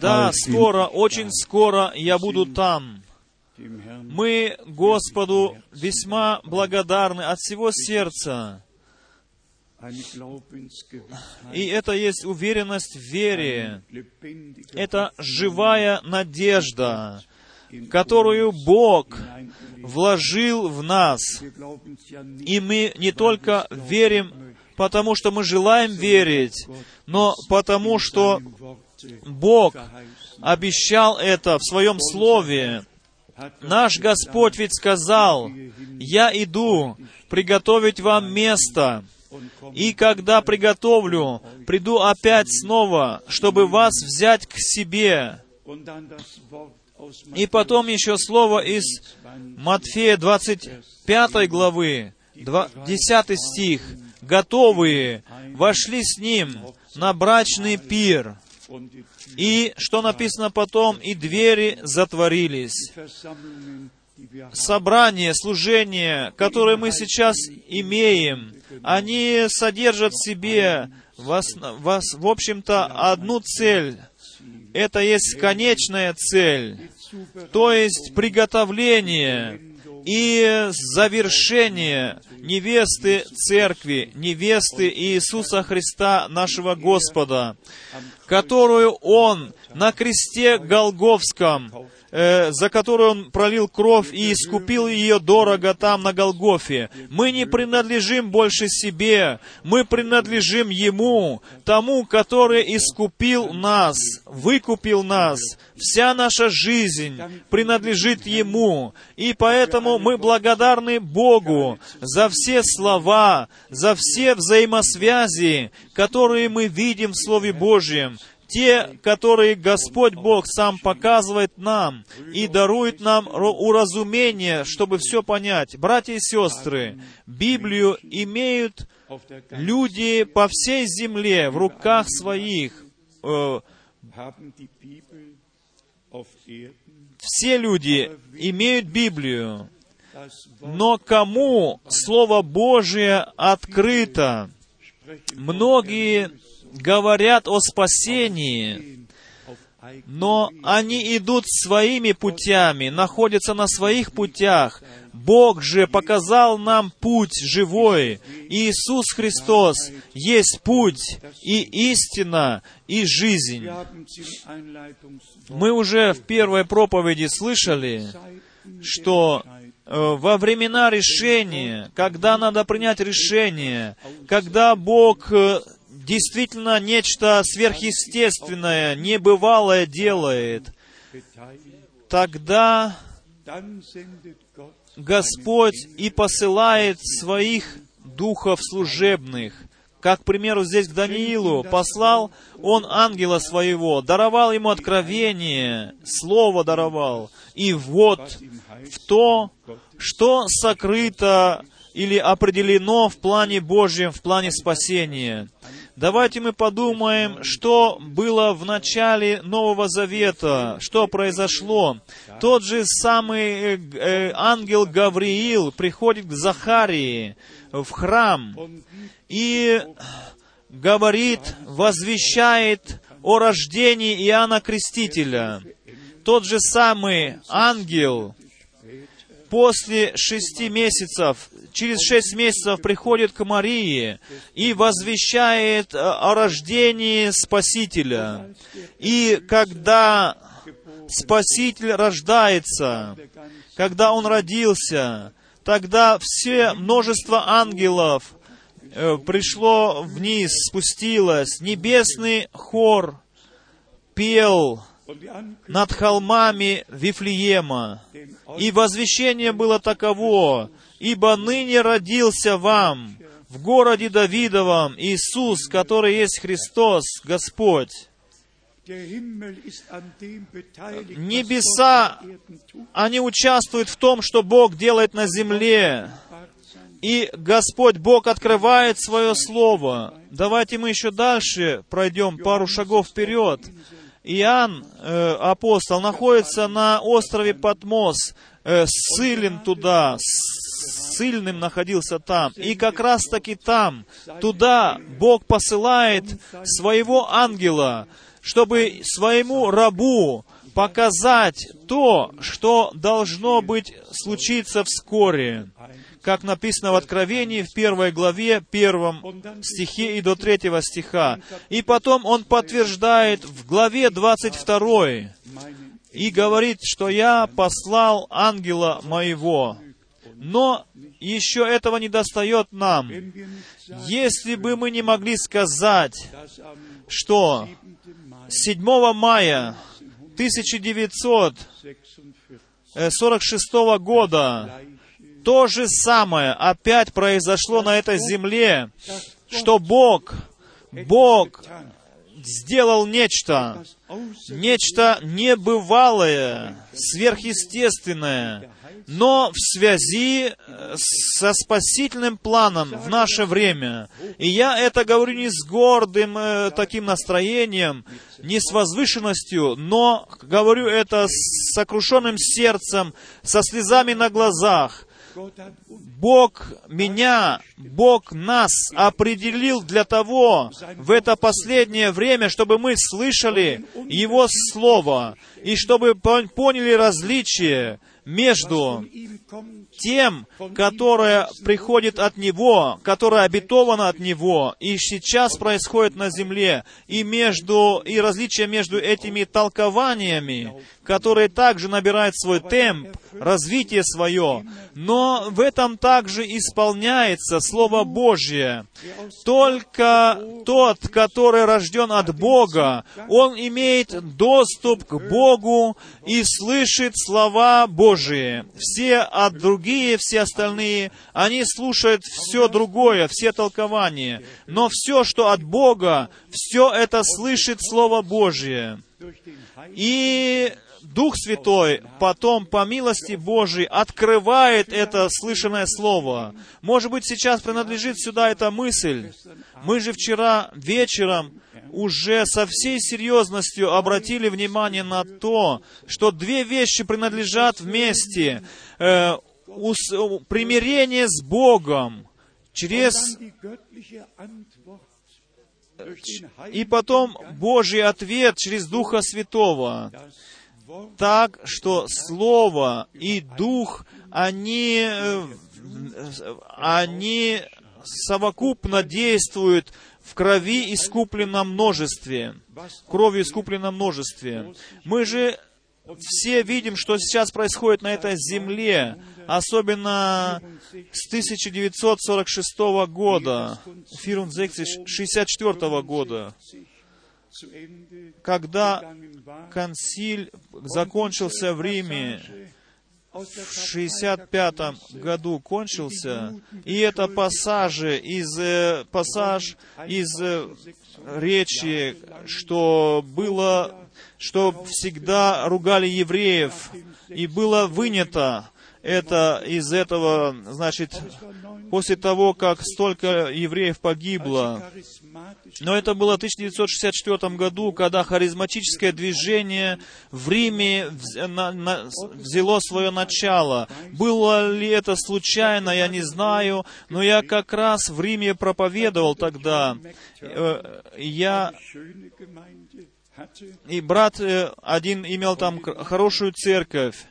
Да, скоро, очень скоро я буду там. Мы Господу весьма благодарны от всего сердца. И это есть уверенность в вере. Это живая надежда, которую Бог вложил в нас. И мы не только верим, потому что мы желаем верить, но потому что Бог обещал это в Своем Слове. Наш Господь ведь сказал, «Я иду приготовить вам место, и когда приготовлю, приду опять снова, чтобы вас взять к себе». И потом еще слово из Матфея 25 главы, 10 стих. «Готовые вошли с Ним на брачный пир». И что написано потом, и двери затворились. Собрания, служения, которые мы сейчас имеем, они содержат в себе, вас, вас, в общем-то, одну цель. Это есть конечная цель, то есть приготовление и завершение невесты Церкви, невесты Иисуса Христа, нашего Господа, которую Он на кресте Голговском, э, за которую Он пролил кровь и искупил ее дорого там, на Голгофе. Мы не принадлежим больше себе, мы принадлежим Ему, тому, который искупил нас, выкупил нас. Вся наша жизнь принадлежит Ему, и поэтому мы благодарны Богу за все слова, за все взаимосвязи, которые мы видим в Слове Божьем, те, которые Господь Бог сам показывает нам и дарует нам уразумение, чтобы все понять. Братья и сестры, Библию имеют люди по всей земле в руках своих. Э, Все люди имеют Библию, но кому Слово Божие открыто? Многие говорят о спасении, но они идут своими путями, находятся на своих путях. Бог же показал нам путь живой. Иисус Христос есть путь и истина и жизнь. Мы уже в первой проповеди слышали, что э, во времена решения, когда надо принять решение, когда Бог э, действительно нечто сверхъестественное, небывалое делает, тогда Господь и посылает своих духов служебных. Как, к примеру, здесь к Даниилу послал он ангела своего, даровал ему откровение, слово даровал. И вот в то, что сокрыто или определено в плане Божьем, в плане спасения. Давайте мы подумаем, что было в начале Нового Завета, что произошло. Тот же самый э, э, ангел Гавриил приходит к Захарии в храм и говорит, возвещает о рождении Иоанна Крестителя. Тот же самый ангел после шести месяцев, через шесть месяцев приходит к Марии и возвещает э, о рождении Спасителя. И когда Спаситель рождается, когда Он родился, тогда все множество ангелов э, пришло вниз, спустилось, небесный хор пел над холмами Вифлеема. И возвещение было таково, «Ибо ныне родился вам в городе Давидовом Иисус, который есть Христос, Господь». Небеса, они участвуют в том, что Бог делает на земле. И Господь Бог открывает свое Слово. Давайте мы еще дальше пройдем пару шагов вперед. Иоанн, э, апостол, находится на острове Патмос, э, ссылен туда, ссыльным находился там. И как раз-таки там, туда Бог посылает своего ангела, чтобы своему рабу показать то, что должно быть случиться вскоре, как написано в Откровении в первой главе, первом стихе и до третьего стиха. И потом он подтверждает в главе 22 и говорит, что я послал ангела моего. Но еще этого не достает нам. Если бы мы не могли сказать, что 7 мая 1946 года то же самое опять произошло на этой земле, что Бог, Бог сделал нечто, нечто небывалое, сверхъестественное, но в связи э, со спасительным планом в наше время. И я это говорю не с гордым э, таким настроением, не с возвышенностью, но говорю это с сокрушенным сердцем, со слезами на глазах, Бог меня, Бог нас определил для того, в это последнее время, чтобы мы слышали Его Слово, и чтобы поняли различие между тем, которое приходит от Него, которое обетовано от Него, и сейчас происходит на земле, и между, и различие между этими толкованиями, которые также набирают свой темп, развитие свое, но в этом также исполняется Слово Божье. Только тот, который рожден от Бога, он имеет доступ к Богу и слышит слова Божьи. Все от другие, все остальные, они слушают все другое, все толкования. Но все, что от Бога, все это слышит Слово Божье. И Дух Святой потом, по милости Божией, открывает это слышанное слово. Может быть, сейчас принадлежит сюда эта мысль. Мы же вчера вечером уже со всей серьезностью обратили внимание на то, что две вещи принадлежат вместе. Э, ус, примирение с Богом через и потом Божий ответ через Духа Святого так, что Слово и Дух, они, э, они совокупно действуют в крови искупленном множестве. Кровью искупленном множестве. Мы же все видим, что сейчас происходит на этой земле, особенно с 1946 года, 64 года когда консиль закончился в Риме, в 65 году кончился, и это пассажи из, э, пассаж из э, речи, что было, что всегда ругали евреев, и было вынято это из этого, значит, после того, как столько евреев погибло. Но это было в 1964 году, когда харизматическое движение в Риме взяло свое начало. Было ли это случайно, я не знаю, но я как раз в Риме проповедовал тогда. Э, я и брат э, один имел там хорошую церковь.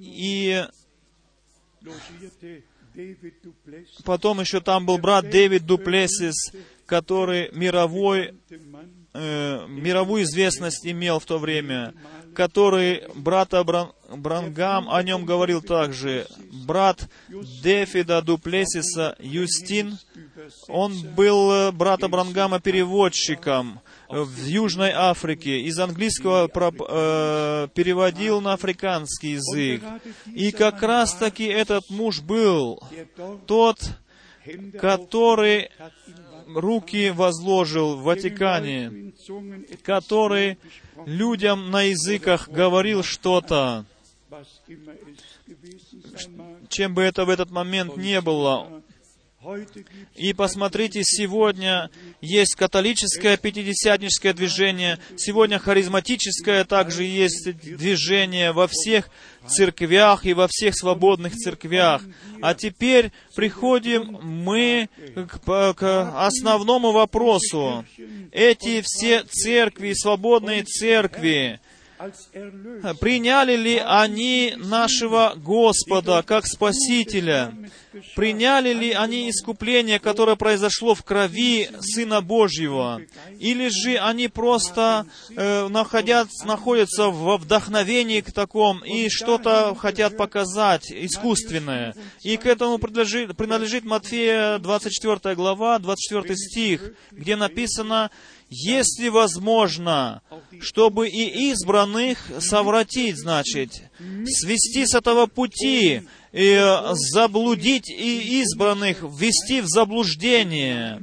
И потом еще там был брат Дэвид Дуплесис, который мировой, э, мировую известность имел в то время, который брата Бран, Брангам о нем говорил также. Брат Дефида Дуплесиса Юстин, он был э, брата Брангама переводчиком в Южной Африке, из английского э, переводил на африканский язык. И как раз-таки этот муж был тот, который руки возложил в Ватикане, который людям на языках говорил что-то, чем бы это в этот момент не было. И посмотрите, сегодня есть католическое пятидесятническое движение, сегодня харизматическое также есть движение во всех церквях и во всех свободных церквях. А теперь приходим мы к, к основному вопросу. Эти все церкви, свободные церкви, Приняли ли они нашего Господа как Спасителя? Приняли ли они искупление, которое произошло в крови Сына Божьего? Или же они просто э, находят, находятся во вдохновении к такому и что-то хотят показать искусственное? И к этому принадлежит, принадлежит Матфея 24 глава, 24 стих, где написано, если возможно, чтобы и избранных совратить, значит, свести с этого пути, и заблудить и избранных, ввести в заблуждение.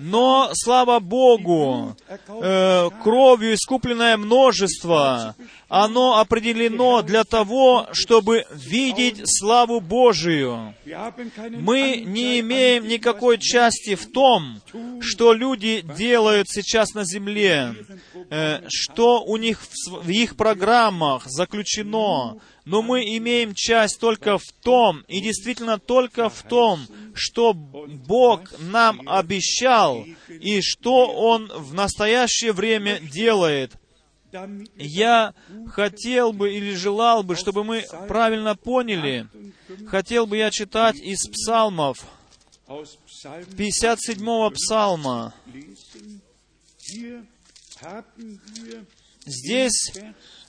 Но, слава Богу, э, кровью искупленное множество, оно определено для того, чтобы видеть славу Божию. Мы не имеем никакой части в том, что люди делают сейчас на земле, э, что у них в их программах заключено, но мы имеем часть только в том, и действительно только в том, что Бог нам обещал, и что Он в настоящее время делает. Я хотел бы или желал бы, чтобы мы правильно поняли, хотел бы я читать из псалмов, 57-го псалма. Здесь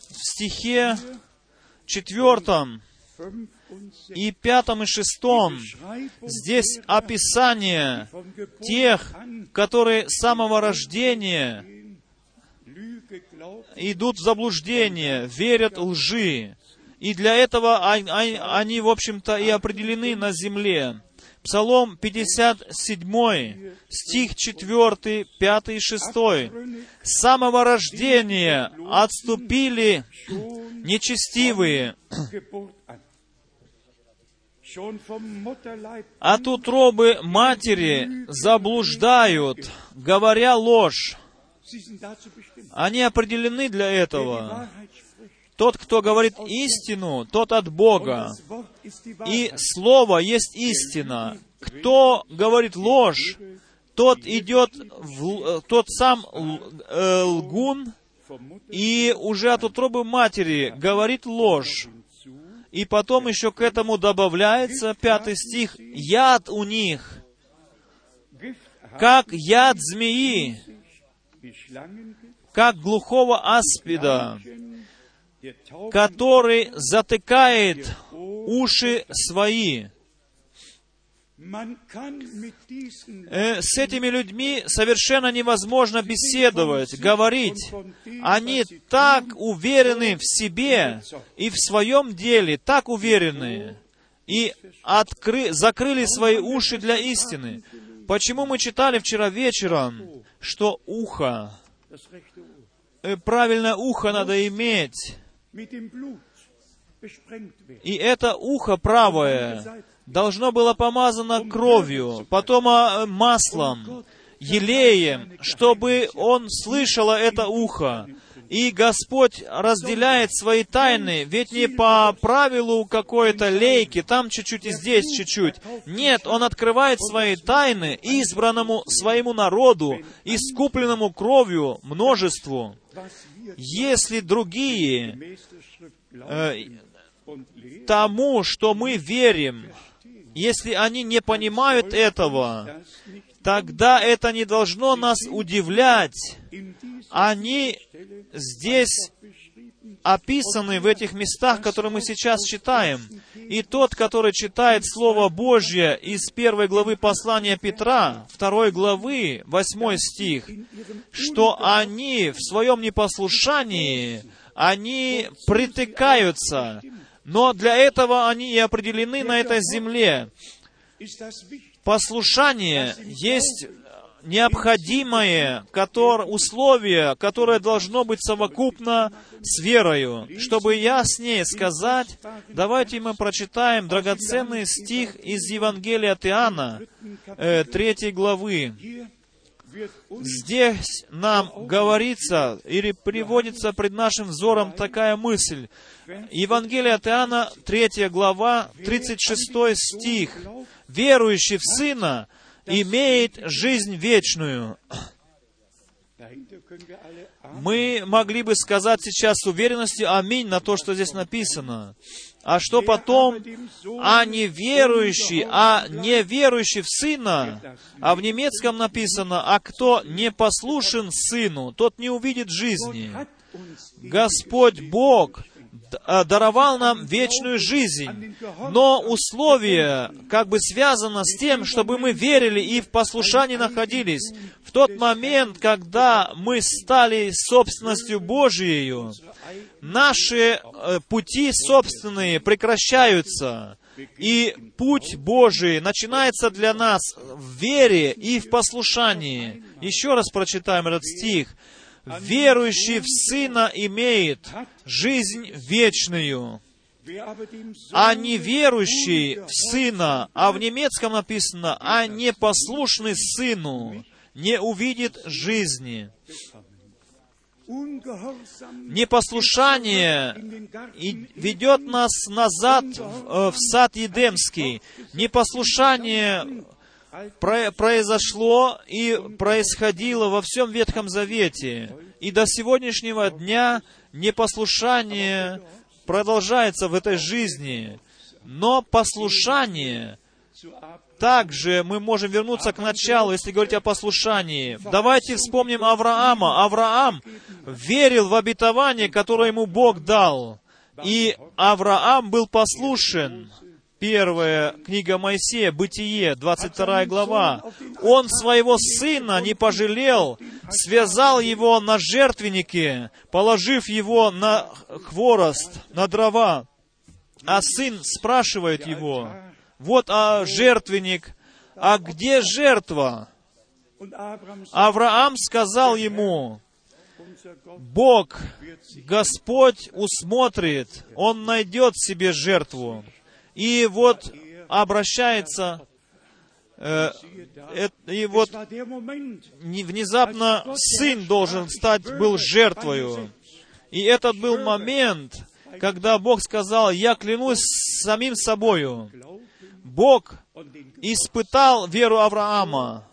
в стихе четвертом и пятом и шестом здесь описание тех, которые с самого рождения идут в заблуждение, верят лжи. И для этого они, в общем-то, и определены на земле. Псалом 57, стих 4, 5 и 6. С самого рождения отступили нечестивые. От утробы матери заблуждают, говоря ложь. Они определены для этого. Тот, кто говорит истину, тот от Бога. И Слово есть истина. Кто говорит ложь, тот идет, в, тот сам э, лгун, и уже от утробы матери говорит ложь. И потом еще к этому добавляется пятый стих, яд у них, как яд змеи, как глухого аспида, который затыкает уши свои. Э, с этими людьми совершенно невозможно беседовать, говорить. Они так уверены в себе и в своем деле, так уверены, и откры, закрыли свои уши для истины. Почему мы читали вчера вечером, что ухо, э, правильное ухо надо иметь, и это ухо правое должно было помазано кровью, потом а, маслом, елеем, чтобы он слышало это ухо. И Господь разделяет свои тайны, ведь не по правилу какой-то лейки, там чуть-чуть и здесь чуть-чуть. Нет, Он открывает свои тайны избранному своему народу, искупленному кровью множеству. Если другие э, тому, что мы верим, если они не понимают этого, тогда это не должно нас удивлять. Они здесь описаны в этих местах, которые мы сейчас читаем. И тот, который читает Слово Божье из первой главы послания Петра, второй главы, восьмой стих, что они в своем непослушании, они притыкаются, но для этого они и определены на этой земле. Послушание есть необходимое которое, условие, которое должно быть совокупно с верою. Чтобы яснее сказать, давайте мы прочитаем драгоценный стих из Евангелия от Иоанна, э, 3 главы. Здесь нам говорится или приводится пред нашим взором такая мысль. Евангелие от Иоанна, 3 глава, 36 стих. «Верующий в Сына имеет жизнь вечную». Мы могли бы сказать сейчас с уверенностью «Аминь» на то, что здесь написано. А что потом? А не верующий, а не верующий в Сына. А в немецком написано, а кто не послушен Сыну, тот не увидит жизни. Господь Бог а, даровал нам вечную жизнь. Но условие как бы связано с тем, чтобы мы верили и в послушании находились. В тот момент, когда мы стали собственностью Божией, наши э, пути собственные прекращаются, и путь Божий начинается для нас в вере и в послушании. Еще раз прочитаем этот стих верующий в Сына имеет жизнь вечную, а не верующий в Сына, а в немецком написано, а непослушный Сыну, не увидит жизни. Непослушание ведет нас назад в, в сад Едемский. Непослушание произошло и происходило во всем Ветхом Завете. И до сегодняшнего дня непослушание продолжается в этой жизни. Но послушание также мы можем вернуться к началу, если говорить о послушании. Давайте вспомним Авраама. Авраам верил в обетование, которое ему Бог дал. И Авраам был послушен. Первая книга Моисея, Бытие, 22 глава. Он своего сына не пожалел, связал его на жертвеннике, положив его на хворост, на дрова. А сын спрашивает его, вот а жертвенник, а где жертва? Авраам сказал ему, Бог, Господь усмотрит, Он найдет себе жертву. И вот обращается, э, э, и вот внезапно сын должен стать, был жертвою. И этот был момент, когда Бог сказал, я клянусь самим собою. Бог испытал веру Авраама,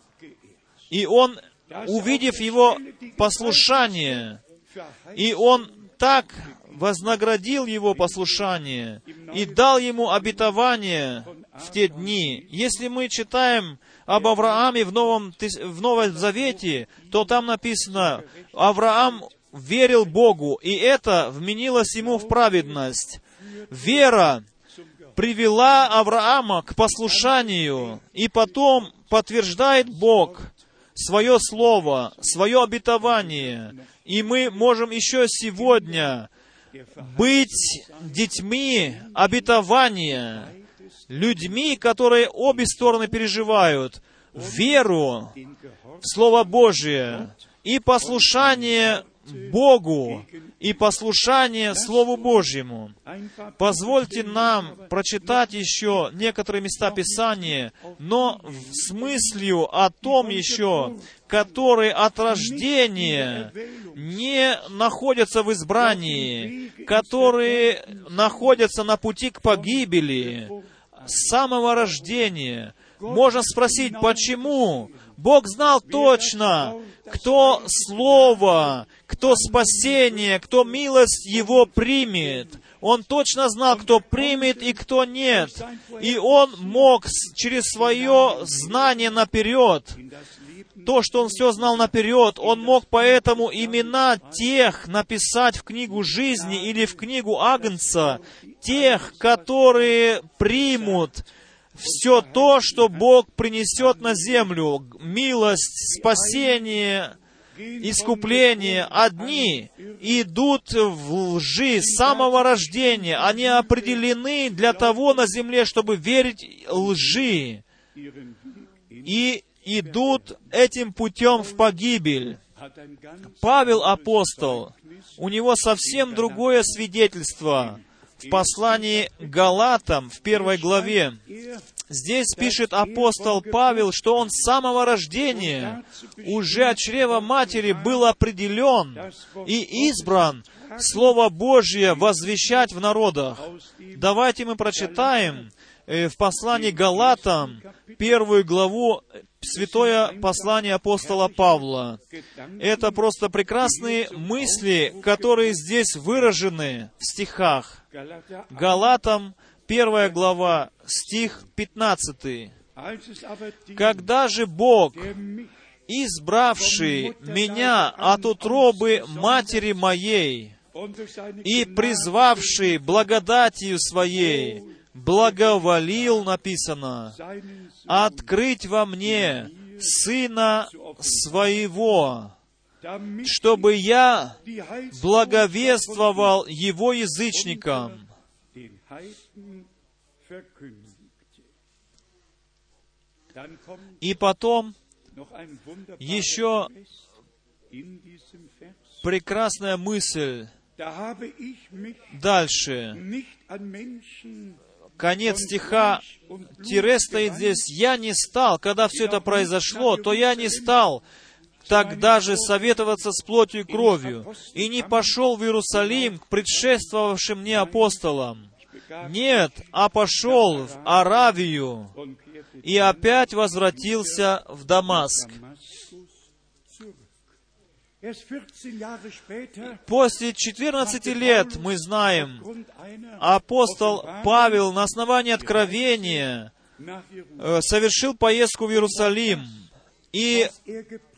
и он, увидев его послушание, и он так вознаградил его послушание и дал ему обетование в те дни. Если мы читаем об Аврааме в Новом, в Новом Завете, то там написано, Авраам верил Богу, и это вменилось ему в праведность. Вера привела Авраама к послушанию, и потом подтверждает Бог свое слово, свое обетование. И мы можем еще сегодня быть детьми обетования, людьми, которые обе стороны переживают, веру в Слово Божие и послушание Богу и послушание Слову Божьему. Позвольте нам прочитать еще некоторые места Писания, но с мыслью о том еще, которые от рождения не находятся в избрании, которые находятся на пути к погибели. с самого рождения. Можно спросить, почему? Бог знал точно, кто Слово, кто спасение, кто милость Его примет. Он точно знал, кто примет и кто нет. И Он мог через свое знание наперед, то, что Он все знал наперед, Он мог поэтому имена тех написать в книгу жизни или в книгу Агнца, тех, которые примут все то, что Бог принесет на землю, милость, спасение, искупление, одни идут в лжи с самого рождения. Они определены для того на земле, чтобы верить лжи. И идут этим путем в погибель. Павел апостол, у него совсем другое свидетельство в послании Галатам в первой главе. Здесь пишет апостол Павел, что он с самого рождения уже от чрева матери был определен и избран Слово Божье возвещать в народах. Давайте мы прочитаем в послании Галатам первую главу святое послание апостола Павла. Это просто прекрасные мысли, которые здесь выражены в стихах. Галатам, первая глава, стих 15. «Когда же Бог, избравший меня от утробы матери моей и призвавший благодатью своей, благоволил, написано, открыть во мне Сына Своего, чтобы я благовествовал Его язычникам. И потом еще прекрасная мысль дальше конец стиха, тире стоит здесь, «Я не стал, когда все это произошло, то я не стал тогда же советоваться с плотью и кровью, и не пошел в Иерусалим к предшествовавшим мне апостолам. Нет, а пошел в Аравию и опять возвратился в Дамаск. После 14 лет мы знаем, апостол Павел на основании откровения э, совершил поездку в Иерусалим. И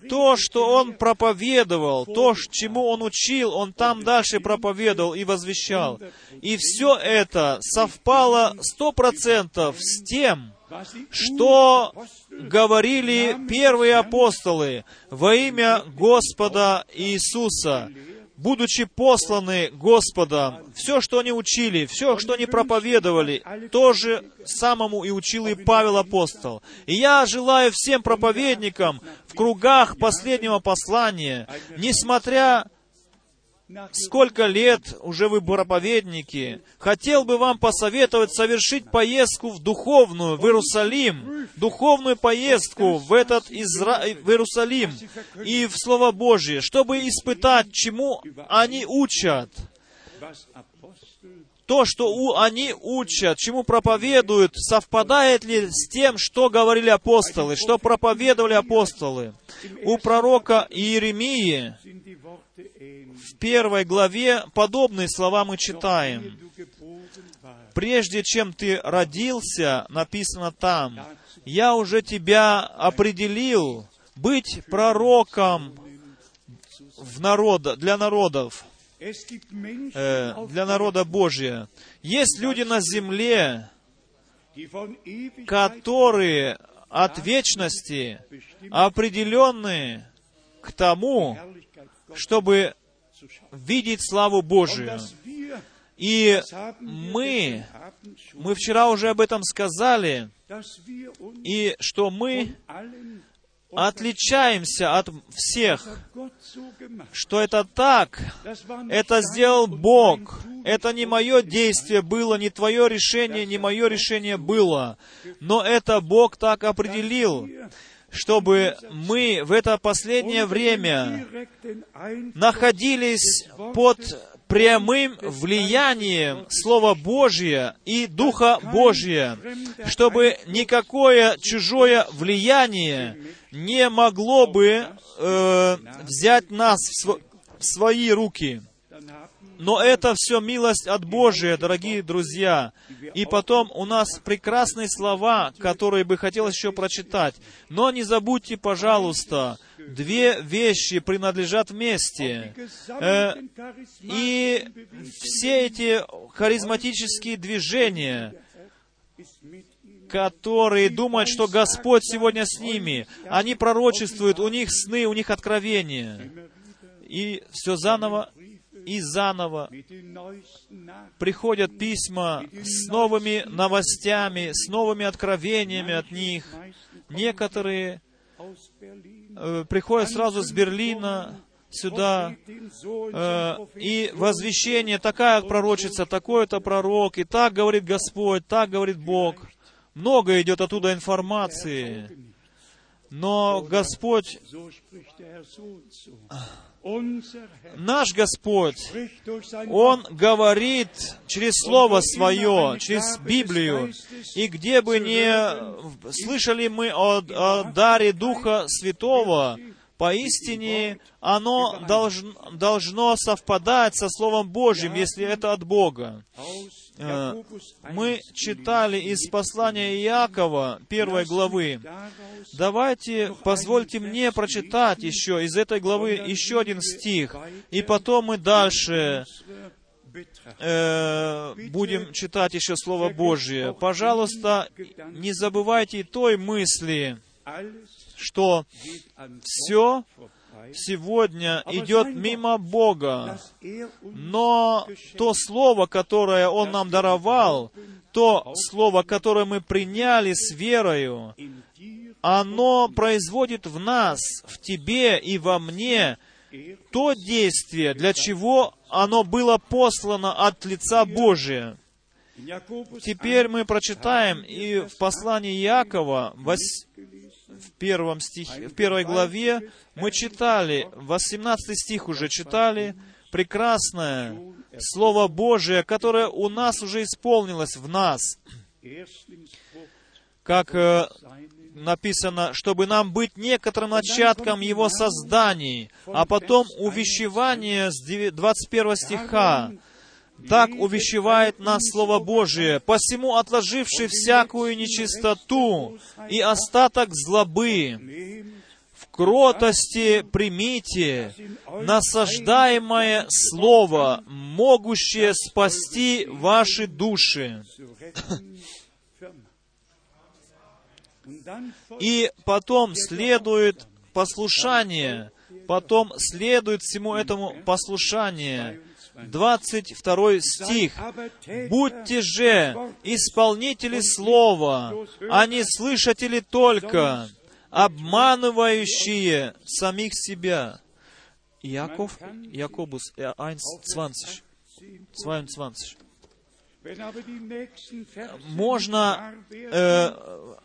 то, что он проповедовал, то, чему он учил, он там дальше проповедовал и возвещал. И все это совпало сто процентов с тем, что говорили первые апостолы во имя Господа Иисуса, будучи посланы Господом, все, что они учили, все, что они проповедовали, то же самому и учил и Павел апостол. И я желаю всем проповедникам в кругах последнего послания, несмотря сколько лет уже вы проповедники, хотел бы вам посоветовать совершить поездку в духовную, в Иерусалим, духовную поездку в этот Изра... в Иерусалим и в Слово Божье, чтобы испытать, чему они учат то, что у, они учат, чему проповедуют, совпадает ли с тем, что говорили апостолы, что проповедовали апостолы. У пророка Иеремии в первой главе подобные слова мы читаем. «Прежде чем ты родился, написано там, я уже тебя определил быть пророком в народа, для народов, э, для народа Божия. Есть люди на земле, которые от вечности определенные к тому, чтобы видеть славу Божию. И мы, мы вчера уже об этом сказали, и что мы отличаемся от всех, что это так, это сделал Бог. Это не мое действие было, не твое решение, не мое решение было, но это Бог так определил, чтобы мы в это последнее время находились под прямым влиянием Слова Божия и Духа Божия, чтобы никакое чужое влияние не могло бы э, взять нас в, св- в свои руки. Но это все милость от Божия, дорогие друзья. И потом у нас прекрасные слова, которые бы хотелось еще прочитать. Но не забудьте, пожалуйста, две вещи принадлежат вместе. Э, и все эти харизматические движения, которые думают, что Господь сегодня с ними, они пророчествуют, у них сны, у них откровения. И все заново и заново приходят письма с новыми новостями, с новыми откровениями от них. Некоторые э, приходят сразу с Берлина сюда, э, и возвещение, такая пророчица, такой-то пророк, и так говорит Господь, так говорит Бог. Много идет оттуда информации, но Господь, Наш Господь, Он говорит через Слово Свое, через Библию, и где бы не слышали мы о, о даре Духа Святого, поистине оно должно, должно совпадать со Словом Божьим, если это от Бога. Э, 1 Мы читали из послания Иакова, первой главы. Давайте, позвольте мне прочитать еще из этой главы еще один стих, и потом мы дальше э, будем читать еще Слово Божье. Пожалуйста, не забывайте и той мысли, что все сегодня идет мимо Бога, но то Слово, которое Он нам даровал, то Слово, которое мы приняли с верою, оно производит в нас, в тебе и во мне то действие, для чего оно было послано от лица Божия. Теперь 1 мы прочитаем и в послании Якова, в первом стихе, в первой главе, мы читали, 18 стих уже читали, прекрасное Слово Божие, которое у нас уже исполнилось в нас, как э, написано, чтобы нам быть некоторым начатком Его созданий, а потом увещевание с деви- 21 стиха. Так увещевает нас Слово Божие, посему отложивший всякую нечистоту и остаток злобы, в кротости примите насаждаемое Слово, могущее спасти ваши души. И потом следует послушание, потом следует всему этому послушание. 22 стих. «Будьте же исполнители слова, а не слышатели только, обманывающие самих себя». Яков, Якобус э, 1,20. 22. Wenn aber die nächsten Verse Можно, э,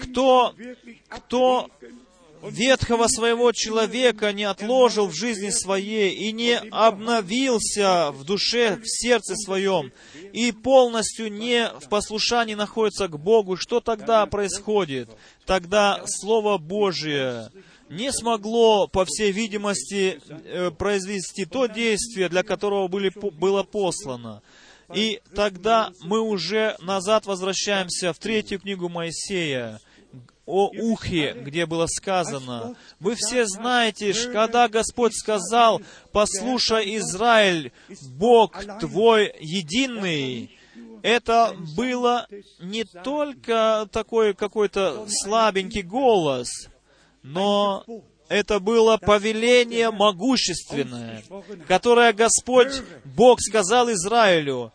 кто- кто ветхого своего человека не отложил в жизни своей и не обновился в душе, в сердце своем, и полностью не в послушании находится к Богу, что тогда происходит? Тогда Слово Божие не смогло, по всей видимости, э, произвести то действие, для которого были, было послано. И тогда мы уже назад возвращаемся в третью книгу Моисея, о ухе, где было сказано, «Вы все знаете, когда Господь сказал, «Послушай, Израиль, Бог твой единый», это было не только такой какой-то слабенький голос, но это было повеление могущественное, которое Господь, Бог сказал Израилю,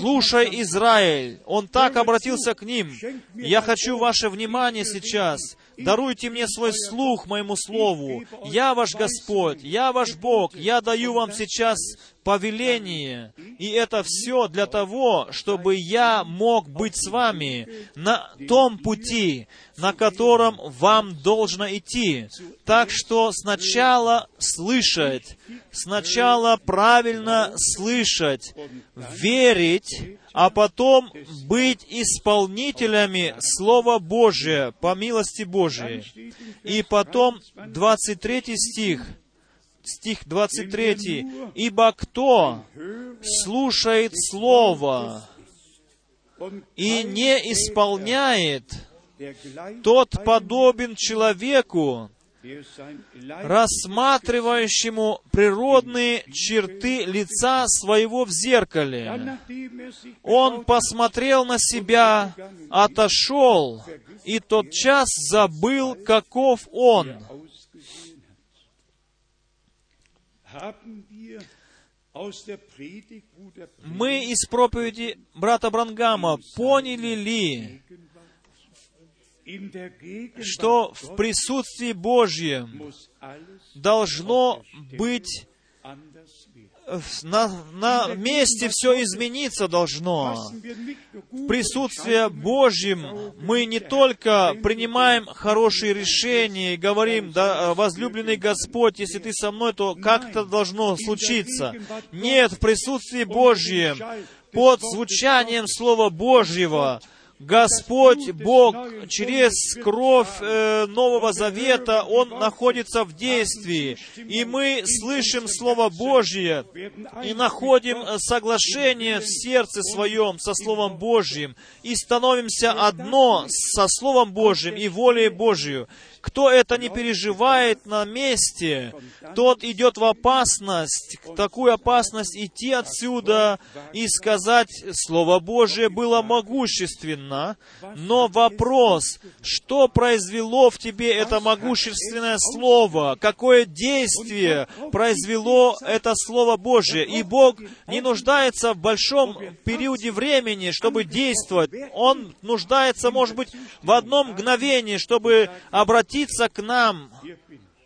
Слушай, Израиль, Он так обратился к ним. Я хочу ваше внимание сейчас. Даруйте мне свой слух моему слову. Я ваш Господь, я ваш Бог. Я даю вам сейчас повеление. И это все для того, чтобы я мог быть с вами на том пути, на котором вам должно идти. Так что сначала слышать, сначала правильно слышать, верить, а потом быть исполнителями Слова Божия по милости Божией. И потом 23 стих, стих 23. «Ибо кто слушает Слово и не исполняет, тот подобен человеку, рассматривающему природные черты лица своего в зеркале. Он посмотрел на себя, отошел, и тотчас забыл, каков он. Мы из проповеди брата Брангама поняли ли что в присутствии Божьем должно быть на, на месте все измениться должно. В присутствии Божьем мы не только принимаем хорошие решения и говорим, да, возлюбленный Господь, если ты со мной, то как-то должно случиться. Нет, в присутствии Божьем, под звучанием Слова Божьего, Господь Бог через кровь э, Нового Завета, Он находится в действии. И мы слышим Слово Божье и находим э, соглашение в сердце своем со Словом Божьим и становимся одно со Словом Божьим и волей Божью. Кто это не переживает на месте, тот идет в опасность, в такую опасность идти отсюда и сказать, Слово Божие было могущественно, но вопрос, что произвело в тебе это могущественное Слово, какое действие произвело это Слово Божие, и Бог не нуждается в большом периоде времени, чтобы действовать. Он нуждается, может быть, в одном мгновении, чтобы обратиться к нам.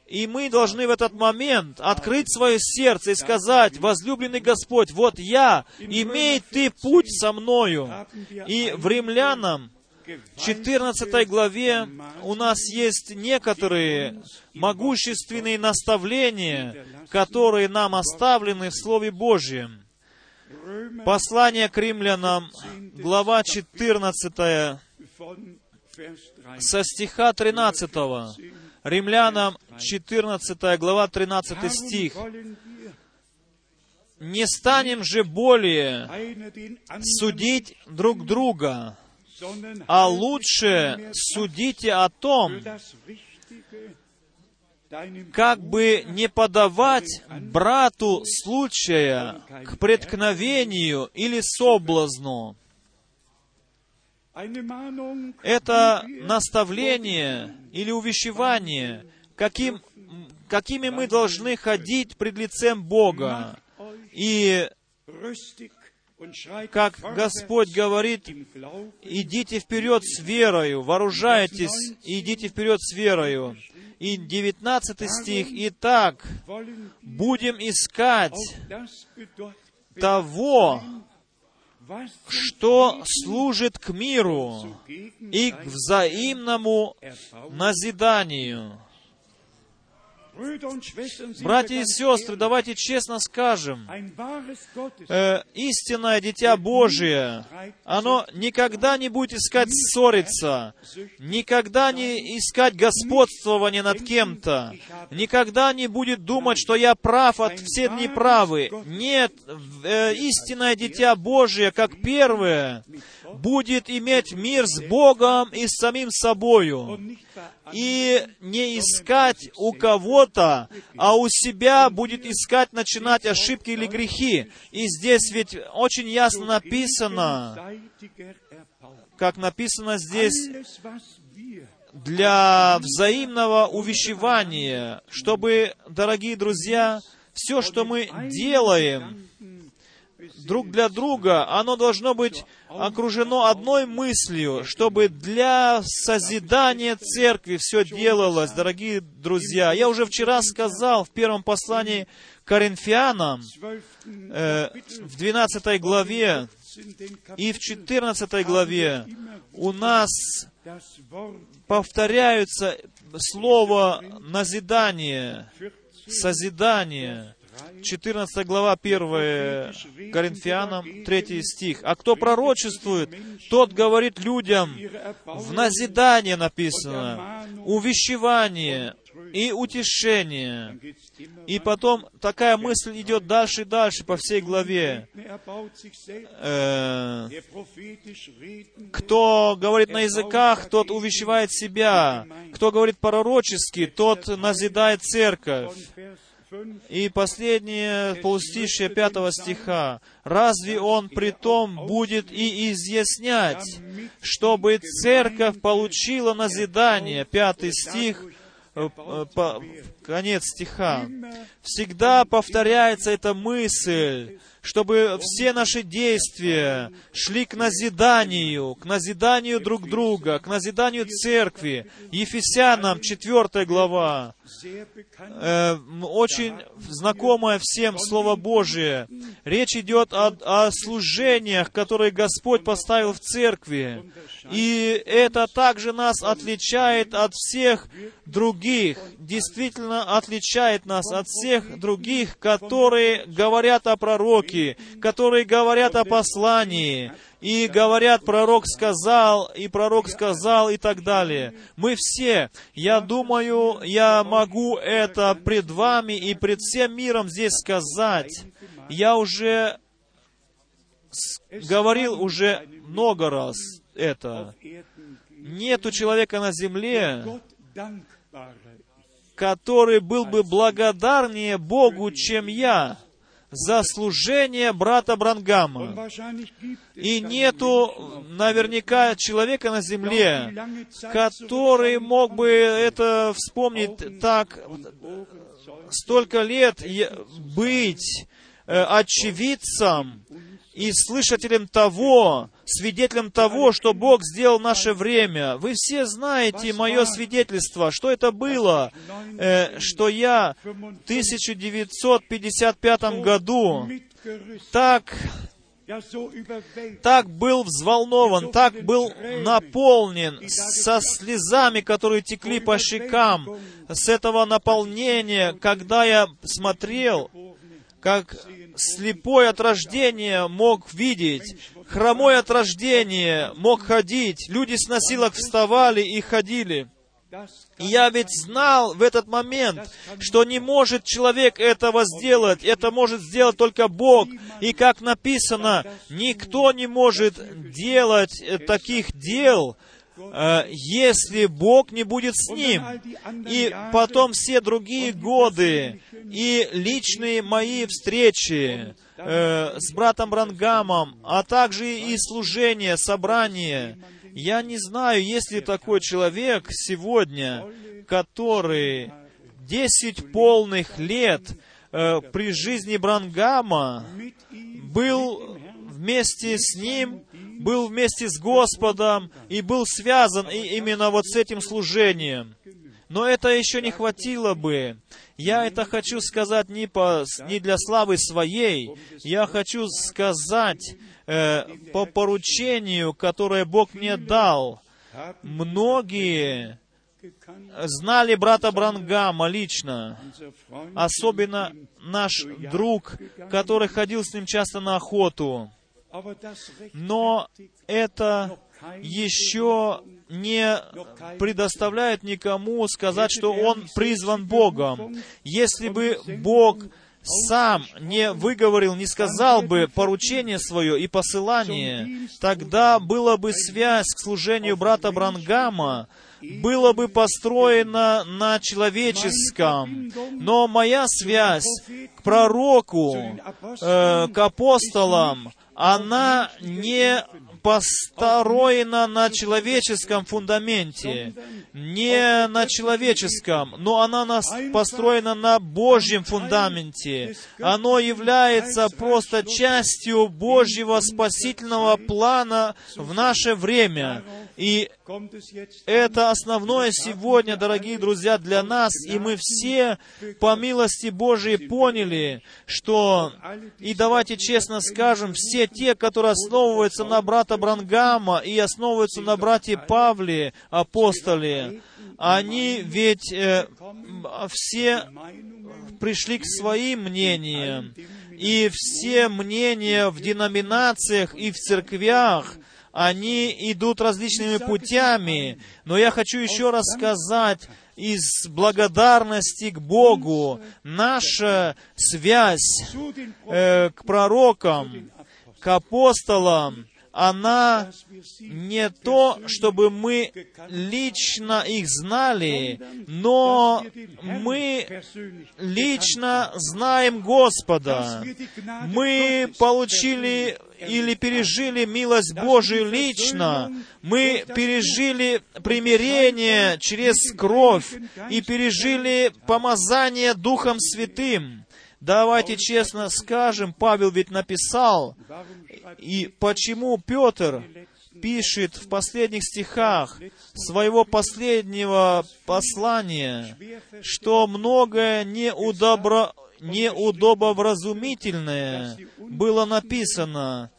И мы должны в этот момент открыть свое сердце и сказать, возлюбленный Господь, вот я, имей ты путь со мною. И в Римлянам 14 главе у нас есть некоторые могущественные наставления, которые нам оставлены в Слове Божьем. Послание к римлянам, глава 14, von Vers 3. Со стиха 13. Римлянам 14 глава 13 стих. «Не станем же более судить друг друга, а лучше судите о том, как бы не подавать брату случая к преткновению или соблазну». Это наставление или увещевание, каким, какими мы должны ходить пред лицем Бога. И как Господь говорит, идите вперед с верою, вооружайтесь, и идите вперед с верою. И 19 стих, «Итак, будем искать того, что служит к миру и к взаимному назиданию». Братья и сестры, давайте честно скажем, э, истинное дитя Божие, оно никогда не будет искать ссориться, никогда не искать господствования над кем-то, никогда не будет думать, что я прав, а все неправы. Нет, э, истинное дитя Божие, как первое, будет иметь мир с Богом и с самим собою. И не искать у кого-то, а у себя будет искать, начинать ошибки или грехи. И здесь ведь очень ясно написано, как написано здесь, для взаимного увещевания, чтобы, дорогие друзья, все, что мы делаем друг для друга, оно должно быть окружено одной мыслью, чтобы для созидания церкви все делалось, дорогие друзья. Я уже вчера сказал в первом послании Коринфянам, 12. э, в 12 главе и в 14 главе у нас повторяются слово назидание, созидание. 14 глава 1 Коринфянам 3 стих. А кто пророчествует, тот говорит людям, в назидание написано, увещевание и утешение. И потом такая мысль идет дальше и дальше по всей главе. Э, кто говорит на языках, тот увещевает себя. Кто говорит пророчески, тот назидает церковь. Von Vers 5 И последнее полустишье пятого стиха. «Разве он при том будет и изъяснять, чтобы церковь получила назидание?» Пятый стих, э, по- конец стиха. Всегда повторяется эта мысль, чтобы все наши действия шли к назиданию, к назиданию друг друга, к назиданию церкви. Ефесянам 4 глава, э, очень знакомое всем Слово Божие. Речь идет о, о служениях, которые Господь поставил в церкви. И это также нас отличает от всех других, действительно отличает нас от всех других, которые говорят о пророке, которые говорят о послании, и говорят, пророк сказал, и пророк сказал, и так далее. Мы все, я думаю, я могу это пред вами и пред всем миром здесь сказать. Я уже говорил уже много раз это. Нету человека на земле, который был бы благодарнее Богу, чем я за служение брата Брангама. И нету наверняка человека на земле, который мог бы это вспомнить так столько лет быть очевидцем и слышателем того, свидетелем того, что Бог сделал в наше время. Вы все знаете мое свидетельство, что это было, э, что я в 1955 году так так был взволнован, так был наполнен со слезами, которые текли по щекам, с этого наполнения, когда я смотрел, как слепой от рождения мог видеть, хромой от рождения мог ходить, люди с носилок вставали и ходили. И я ведь знал в этот момент, что не может человек этого сделать, это может сделать только Бог. И как написано, никто не может делать таких дел, если Бог не будет с ним. И потом все другие годы и личные мои встречи э, с братом Брангамом, а также и служение, собрание. Я не знаю, есть ли такой человек сегодня, который десять полных лет э, при жизни Брангама был вместе с ним был вместе с Господом и был связан и именно вот с этим служением. Но это еще не хватило бы. Я это хочу сказать не, по, не для славы своей. Я хочу сказать э, по поручению, которое Бог мне дал. Многие знали брата Брангама лично, особенно наш друг, который ходил с ним часто на охоту. Но это еще не предоставляет никому сказать, что он призван Богом. Если бы Бог сам не выговорил, не сказал бы поручение свое и посылание, тогда была бы связь к служению брата Брангама, было бы построено на человеческом. Но моя связь к пророку, э, к апостолам, она не построена на человеческом фундаменте, не на человеческом, но она построена на Божьем фундаменте. Оно является просто частью Божьего спасительного плана в наше время. И это основное сегодня, дорогие друзья, для нас, и мы все по милости Божией поняли, что, и давайте честно скажем, все те, которые основываются на брата Брангама и основываются на брате Павле, апостоле, они ведь э, все пришли к своим мнениям, и все мнения в деноминациях и в церквях, они идут различными путями. Но я хочу еще раз сказать, из благодарности к Богу, наша связь э, к пророкам, к апостолам, она не то, чтобы мы лично их знали, но мы лично знаем Господа. Мы получили или пережили милость Божию лично, мы пережили примирение через кровь и пережили помазание Духом Святым. Давайте честно скажем, Павел ведь написал, и почему Петр пишет в последних стихах своего последнего послания, что многое неудобро, неудобовразумительное было написано,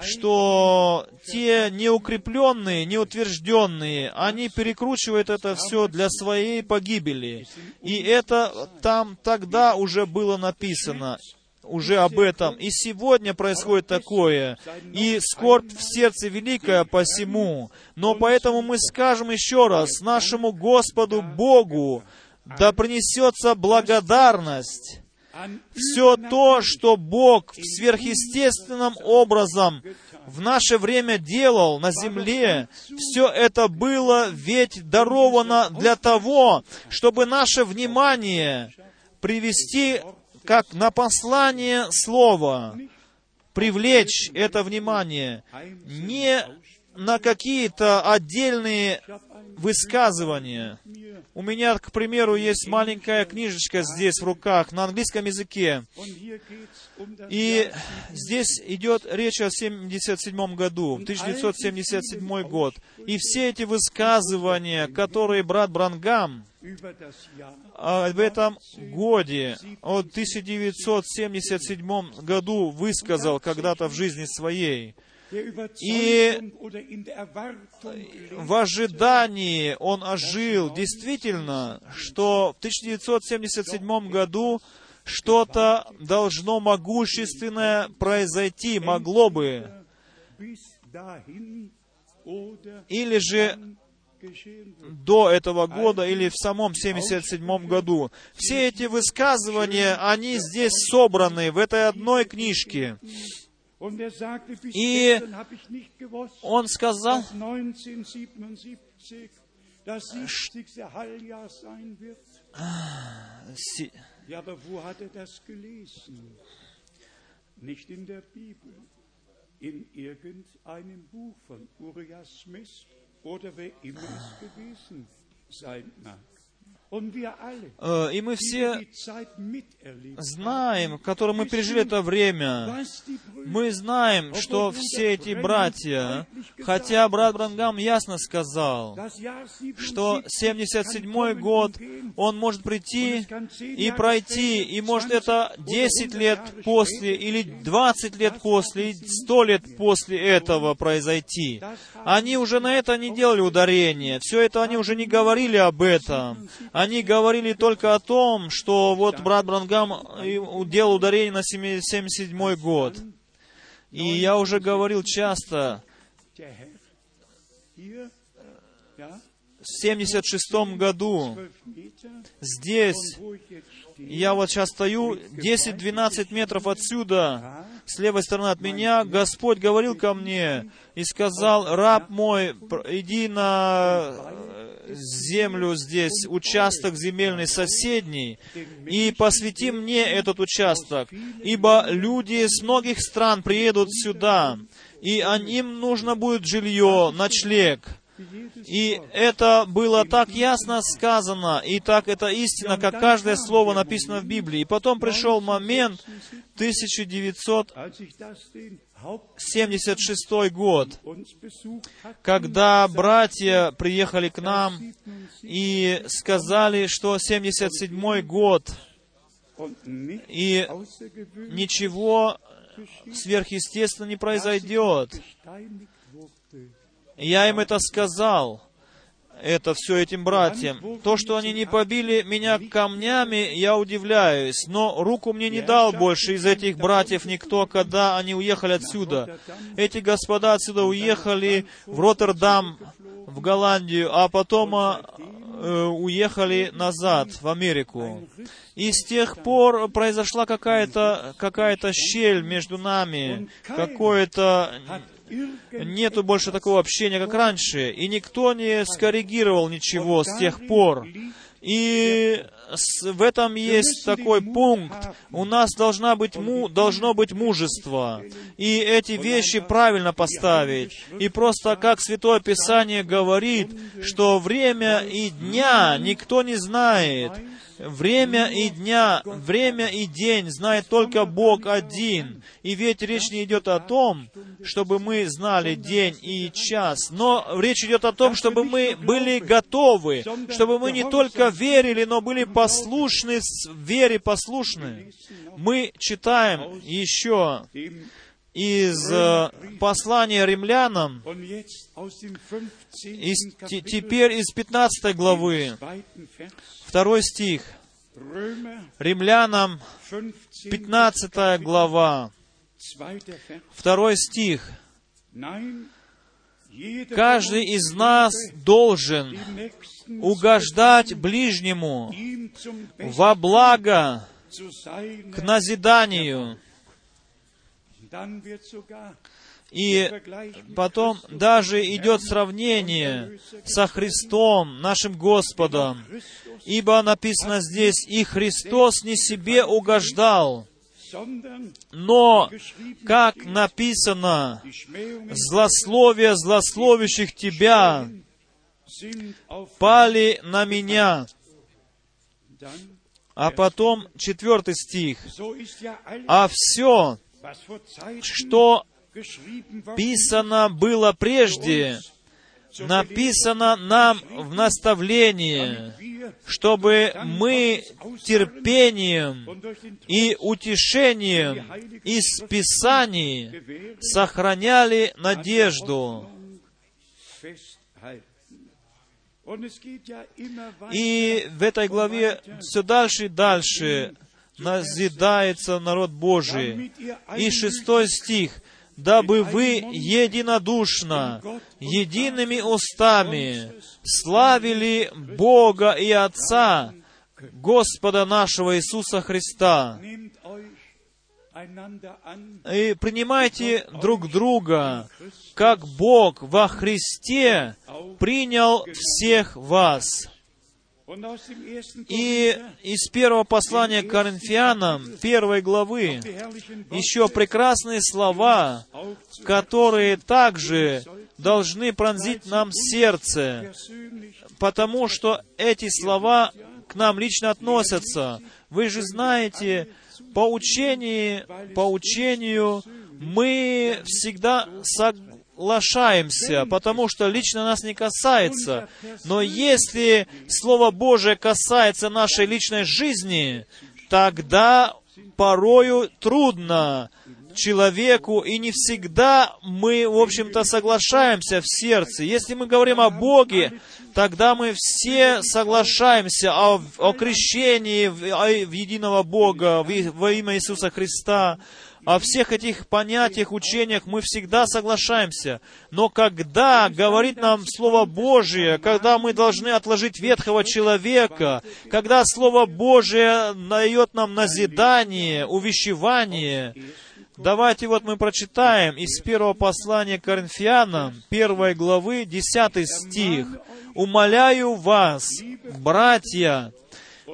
что те неукрепленные, неутвержденные, они перекручивают это все для своей погибели. И это там тогда уже было написано уже об этом. И сегодня происходит такое. И скорбь в сердце великая посему. Но поэтому мы скажем еще раз нашему Господу Богу, да принесется благодарность все то, что Бог сверхъестественным образом в наше время делал на земле, все это было ведь даровано для того, чтобы наше внимание привести как на послание Слова, привлечь это внимание не на какие-то отдельные высказывания. У меня, к примеру, есть маленькая книжечка здесь в руках на английском языке. И здесь идет речь о 77 году, 1977 год. И все эти высказывания, которые брат Брангам в этом годе, от 1977 году высказал когда-то в жизни своей, и в ожидании он ожил действительно, что в 1977 году что-то должно могущественное произойти, могло бы. Или же до этого года или в самом 77 году. Все эти высказывания, они здесь собраны в этой одной книжке. И он сказал, Ja, aber wo hat er das gelesen? Nicht in der Bibel, in irgendeinem Buch von Uriah Smith oder wer immer es gewesen sein mag. И мы все знаем, которые мы пережили это время, мы знаем, что все эти братья, хотя брат Брангам ясно сказал, что 77 год, он может прийти и пройти, и может это 10 лет после, или 20 лет после, или 100 лет после этого произойти. Они уже на это не делали ударение, все это они уже не говорили об этом они говорили только о том, что вот брат Брангам делал ударение на 77 год. И я уже говорил часто, в 76 году здесь, я вот сейчас стою 10-12 метров отсюда, с левой стороны от меня, Господь говорил ко мне и сказал, раб мой, иди на землю здесь, участок земельный соседний, и посвяти мне этот участок, ибо люди с многих стран приедут сюда, и им нужно будет жилье, ночлег. И это было так ясно сказано, и так это истина, как каждое слово написано в Библии. И потом пришел момент, 1976 год, когда братья приехали к нам и сказали, что 77 год, и ничего сверхъестественно не произойдет. Я им это сказал это все этим братьям. То, что они не побили меня камнями, я удивляюсь, но руку мне не дал больше из этих братьев никто, когда они уехали отсюда. Эти господа отсюда уехали в Роттердам, в Голландию, а потом э, уехали назад, в Америку. И с тех пор произошла какая-то какая щель между нами, какое-то нету больше такого общения, как раньше, и никто не скоррегировал ничего с тех пор. И в этом есть такой пункт. У нас должна быть му, должно быть мужество. И эти вещи правильно поставить. И просто как Святое Писание говорит, что время и дня никто не знает. Время и дня, время и день знает только Бог один. И ведь речь не идет о том, чтобы мы знали день и час, но речь идет о том, чтобы мы были готовы, чтобы мы не только верили, но были послушны, вере послушны. Мы читаем еще из э, послания римлянам, und jetzt aus dem 15. из, теперь из 15 главы, второй стих, римлянам 15. 15 глава, второй стих. Каждый из нас должен угождать ближнему во благо к назиданию. И потом даже идет сравнение со Христом, нашим Господом. Ибо написано здесь, и Христос не себе угождал, но, как написано, злословие злословящих Тебя пали на меня. А потом четвертый стих. А все, что писано было прежде, написано нам в наставлении, чтобы мы терпением и утешением из Писаний сохраняли надежду. И в этой главе все дальше и дальше назидается народ Божий. И шестой стих. «Дабы вы единодушно, едиными устами славили Бога и Отца, Господа нашего Иисуса Христа, и принимайте друг друга, как Бог во Христе принял всех вас». И из первого послания к Коринфянам, первой главы, еще прекрасные слова, которые также должны пронзить нам сердце, потому что эти слова к нам лично относятся. Вы же знаете, по учению, по учению мы всегда соглашаемся, потому что лично нас не касается. Но если Слово Божие касается нашей личной жизни, тогда порою трудно человеку, и не всегда мы, в общем-то, соглашаемся в сердце. Если мы говорим о Боге, тогда мы все соглашаемся о, о крещении в, о- в единого Бога, в во имя Иисуса Христа. О всех этих понятиях, учениях мы всегда соглашаемся. Но когда говорит нам Слово Божие, когда мы должны отложить ветхого человека, когда Слово Божие дает нам назидание, увещевание, Давайте вот мы прочитаем из первого послания Коринфянам, первой главы, десятый стих. «Умоляю вас, братья,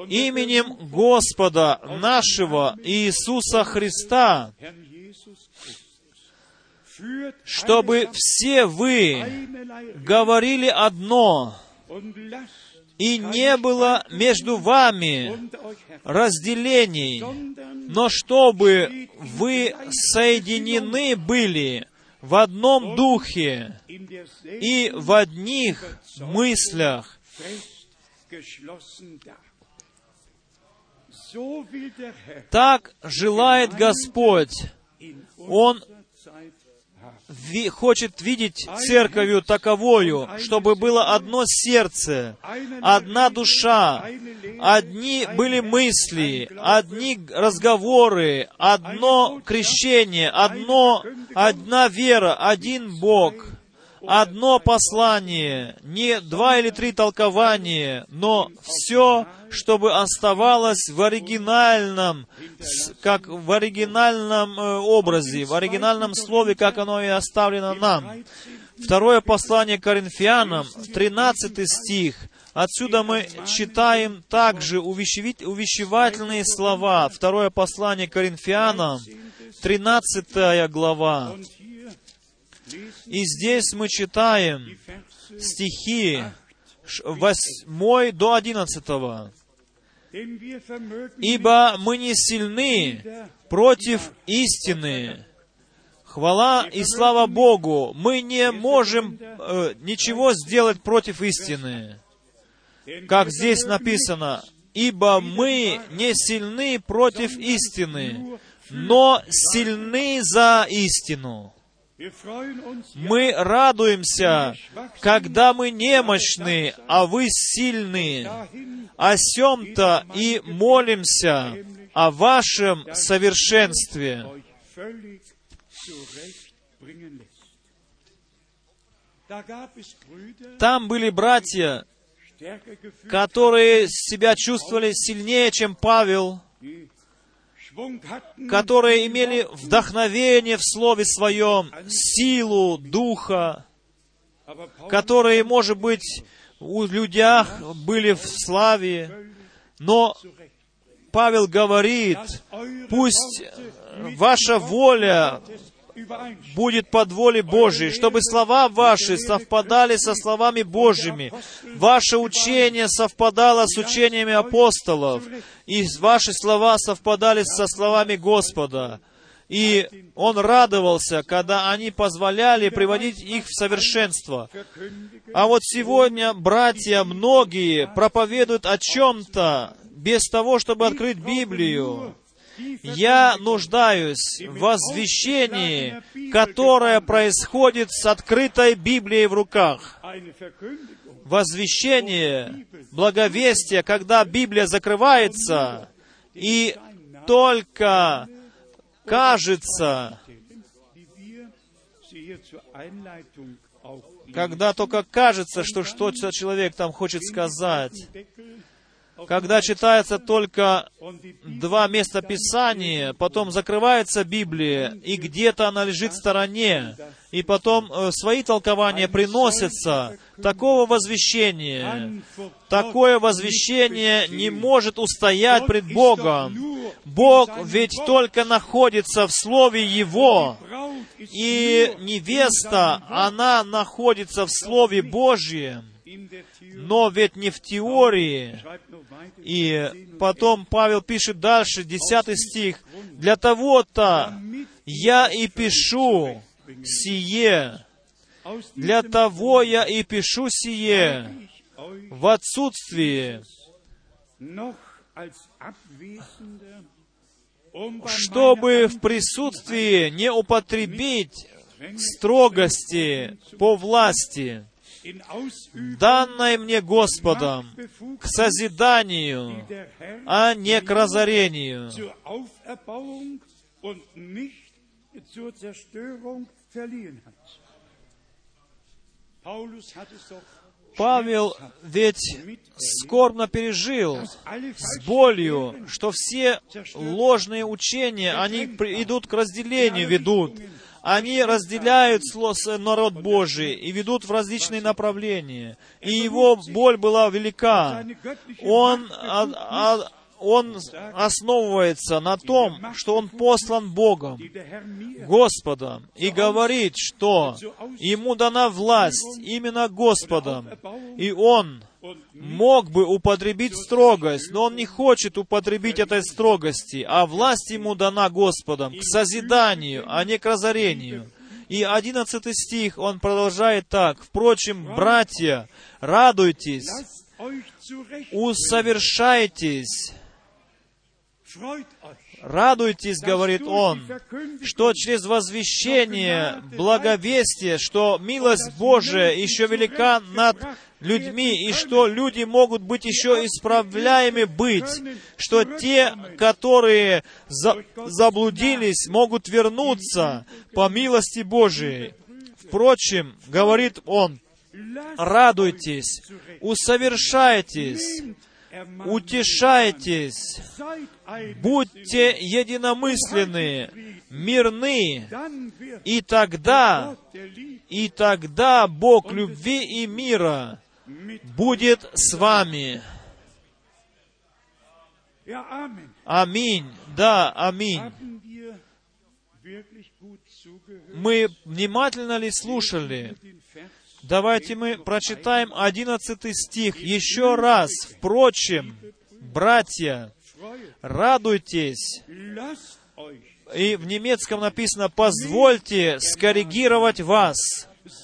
именем Господа нашего Иисуса Христа, чтобы все вы говорили одно, и не было между вами разделений, но чтобы вы соединены были в одном духе и в одних мыслях. Так желает Господь. Он ви- хочет видеть церковью таковою, чтобы было одно сердце, одна душа, одни были мысли, одни разговоры, одно крещение, одно, одна вера, один Бог, одно послание, не два или три толкования, но все, чтобы оставалось в оригинальном, как в оригинальном э, образе, в оригинальном слове, как оно и оставлено нам. Второе послание Коринфянам, 13 стих, Отсюда мы читаем также увещевательные слова. Второе послание Коринфянам, 13 глава. И здесь мы читаем стихи 8 до 11. «Ибо мы не сильны против истины». Хвала и слава Богу! Мы не можем э, ничего сделать против истины. Как здесь написано, «Ибо мы не сильны против истины, но сильны за истину». Мы радуемся, когда мы немощны, а вы сильны. О сем-то и молимся о вашем совершенстве. Там были братья, которые себя чувствовали сильнее, чем Павел, которые имели вдохновение в Слове Своем, силу Духа, которые, может быть, у людях были в славе, но. Павел говорит, пусть ваша воля. Будет под волей Божией, чтобы слова ваши совпадали со словами Божьими, ваше учение совпадало с учениями апостолов, и ваши слова совпадали со словами Господа. И он радовался, когда они позволяли приводить их в совершенство. А вот сегодня братья многие проповедуют о чем-то, без того, чтобы открыть Библию. Я нуждаюсь в возвещении, которое происходит с открытой Библией в руках. Возвещение, благовестие, когда Библия закрывается, и только кажется, когда только кажется, что что-то человек там хочет сказать, когда читается только два места Писания, потом закрывается Библия, и где-то она лежит в стороне, и потом э, свои толкования приносятся. Такого возвещения, такое возвещение не может устоять пред Богом. Бог ведь только находится в Слове Его, и невеста, она находится в Слове Божьем, но ведь не в теории. И потом Павел пишет дальше, 10 стих, «Для того-то я и пишу сие, для того я и пишу сие, в отсутствии, Abwesender, um чтобы в присутствии не употребить строгости по власти, данной мне Господом, к созиданию, а не к разорению. Павел ведь скорбно пережил с болью, что все ложные учения, они идут к разделению, ведут. Они разделяют с- народ Божий и ведут в различные направления. И его боль была велика. Он, он основывается на том, что он послан Богом, Господом, и говорит, что ему дана власть именно Господом, и он мог бы употребить строгость, но он не хочет употребить этой строгости, а власть ему дана Господом к созиданию, а не к разорению. И одиннадцатый стих, он продолжает так. «Впрочем, братья, радуйтесь, усовершайтесь, радуйтесь, говорит он, что через возвещение, благовестие, что милость Божия еще велика над людьми, и что люди могут быть еще исправляемы быть, что те, которые за- заблудились, могут вернуться по милости Божией. Впрочем, говорит он, радуйтесь, усовершайтесь, утешайтесь, будьте единомысленны, мирны, и тогда, и тогда Бог любви и мира будет с вами. Аминь. Да, аминь. Мы внимательно ли слушали? Давайте мы прочитаем одиннадцатый стих еще раз. Впрочем, братья, радуйтесь. И в немецком написано «позвольте скоррегировать вас».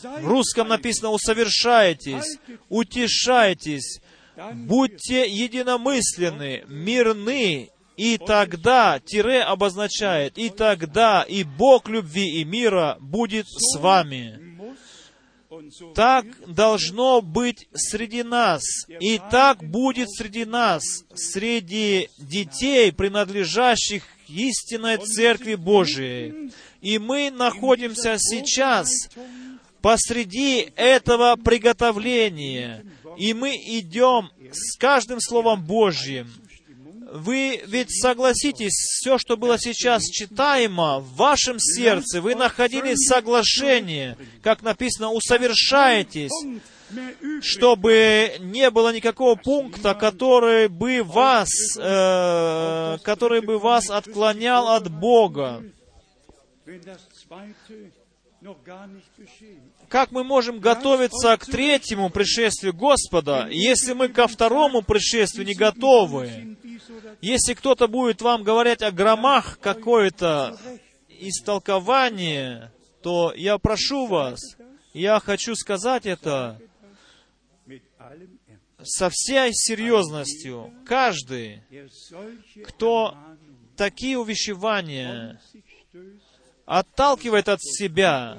В русском написано «усовершайтесь», «утешайтесь», «будьте единомысленны, мирны». И тогда, тире обозначает, и тогда и Бог любви и мира будет с вами. Так должно быть среди нас, и так будет среди нас, среди детей, принадлежащих истинной Церкви Божией. И мы находимся сейчас посреди этого приготовления, и мы идем с каждым Словом Божьим. Вы ведь согласитесь, все, что было сейчас читаемо, в вашем сердце, вы находили соглашение, как написано, усовершаетесь, чтобы не было никакого пункта, который бы вас, э, который бы вас отклонял от Бога. Как мы можем готовиться к третьему пришествию Господа, если мы ко второму пришествию не готовы? Если кто-то будет вам говорить о громах какое-то истолкование, то я прошу вас, я хочу сказать это со всей серьезностью. Каждый, кто такие увещевания отталкивает от себя.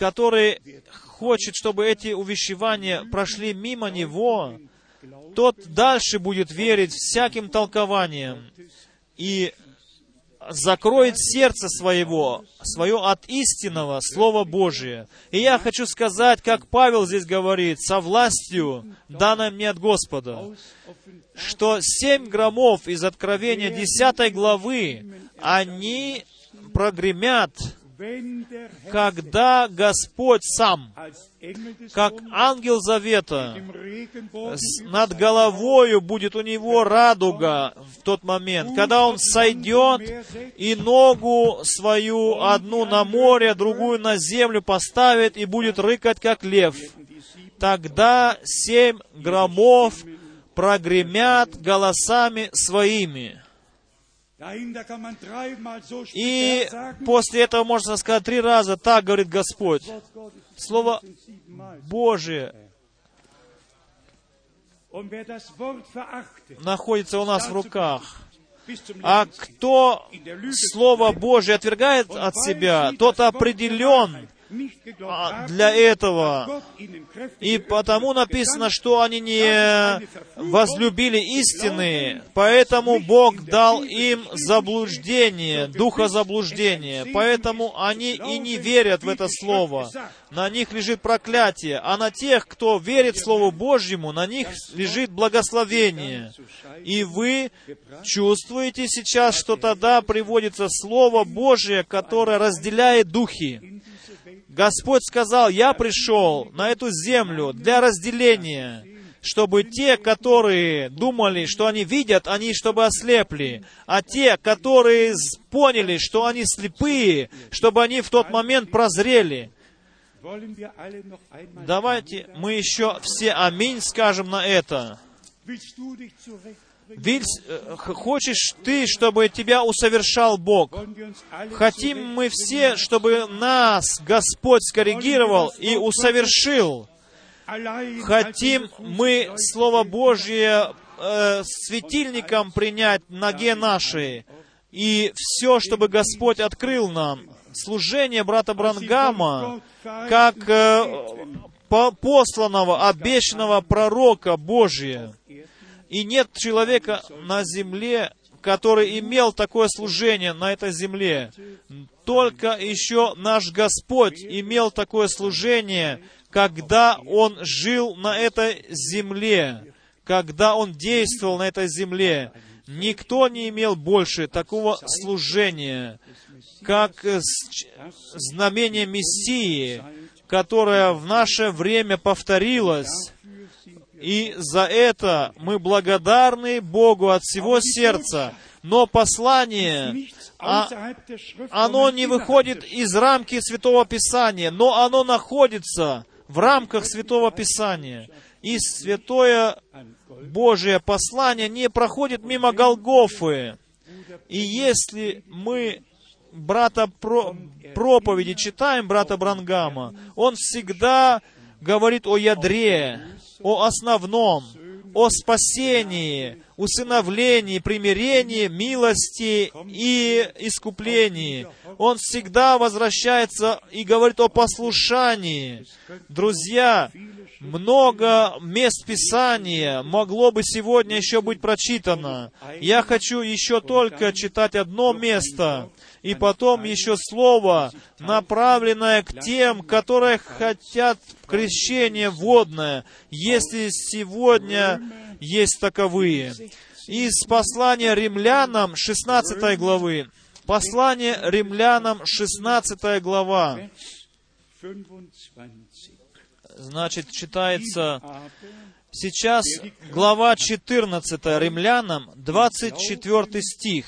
Который хочет, чтобы эти увещевания прошли мимо него, тот дальше будет верить всяким толкованиям и закроет сердце своего, свое от истинного Слова Божия. И я хочу сказать, как Павел здесь говорит, со властью, данной мне от Господа, что семь громов из Откровения 10 главы, они прогремят, когда Господь сам, как ангел завета, над головою будет у него радуга в тот момент, когда он сойдет и ногу свою одну на море, другую на землю поставит и будет рыкать, как лев. Тогда семь громов прогремят голосами своими. И после этого можно сказать три раза, так говорит Господь. Слово. Божие находится у нас в руках. А кто Слово Божие отвергает от себя, sie тот определен А, haben, для этого. И потому написано, что они не возлюбили истины, поэтому Бог дал им заблуждение, духа заблуждения. Поэтому они и не верят в это Слово. На них лежит проклятие, а на тех, кто верит Слову Божьему, на них лежит благословение. И вы чувствуете сейчас, что тогда приводится Слово Божие, которое разделяет духи. Господь сказал, я пришел на эту землю для разделения, чтобы те, которые думали, что они видят, они чтобы ослепли, а те, которые поняли, что они слепые, чтобы они в тот момент прозрели. Давайте мы еще все аминь скажем на это. Ведь э, хочешь ты, чтобы тебя усовершал Бог? Хотим мы все, чтобы нас Господь скоррегировал и усовершил. Хотим мы Слово Божье э, светильником принять ноге нашей. И все, чтобы Господь открыл нам. Служение брата Брангама, как э, по- посланного, обещанного пророка Божия. И нет человека на земле, который имел такое служение на этой земле. Только еще наш Господь имел такое служение, когда Он жил на этой земле, когда Он действовал на этой земле. Никто не имел больше такого служения, как знамение Мессии, которая в наше время повторилась. И за это мы благодарны Богу от всего сердца. Но послание, а, оно не выходит из рамки Святого Писания, но оно находится в рамках Святого Писания. И Святое Божие послание не проходит мимо Голгофы. И если мы брата про, проповеди читаем, брата Брангама, он всегда говорит о ядре, о основном, о спасении, усыновлении, примирении, милости и искуплении. Он всегда возвращается и говорит о послушании. Друзья, много мест Писания могло бы сегодня еще быть прочитано. Я хочу еще только читать одно место, и потом еще слово, направленное к тем, которые хотят крещение водное, если сегодня есть таковые. Из послания римлянам 16 главы. Послание римлянам 16 глава. Значит, читается сейчас глава 14 римлянам, 24 стих.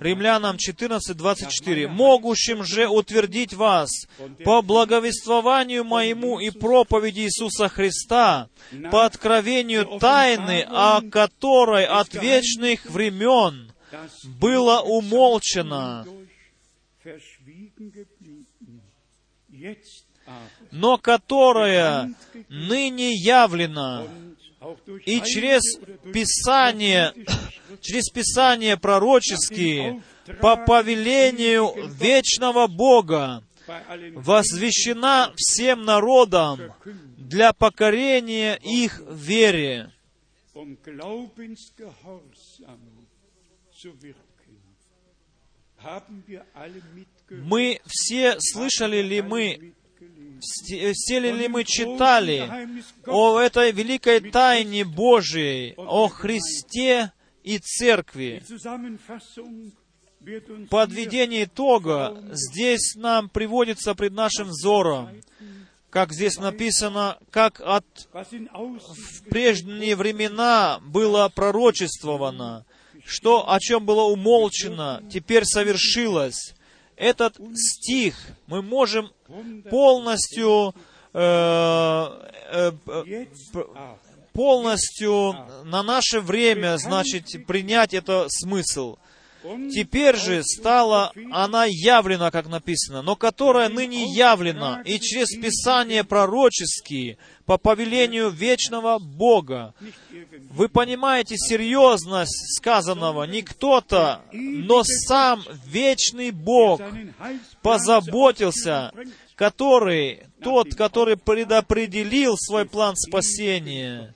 Римлянам 14, 24. «Могущим же утвердить вас по благовествованию моему и проповеди Иисуса Христа, по откровению тайны, о которой от вечных времен было умолчено, но которая ныне явлена, и через Писание через Писание пророческие, по повелению вечного Бога, возвещена всем народам для покорения их вере. Мы все слышали ли мы, все ли мы читали о этой великой тайне Божией, о Христе и церкви. Подведение итога здесь нам приводится пред нашим взором, как здесь написано, как от в прежние времена было пророчествовано, что о чем было умолчено, теперь совершилось. Этот стих мы можем полностью э, э, полностью на наше время, значит, принять это смысл. Теперь же стала она явлена, как написано, но которая ныне явлена, и через Писание пророческие, по повелению вечного Бога. Вы понимаете серьезность сказанного? Не кто-то, но сам вечный Бог позаботился, который, тот, который предопределил свой план спасения,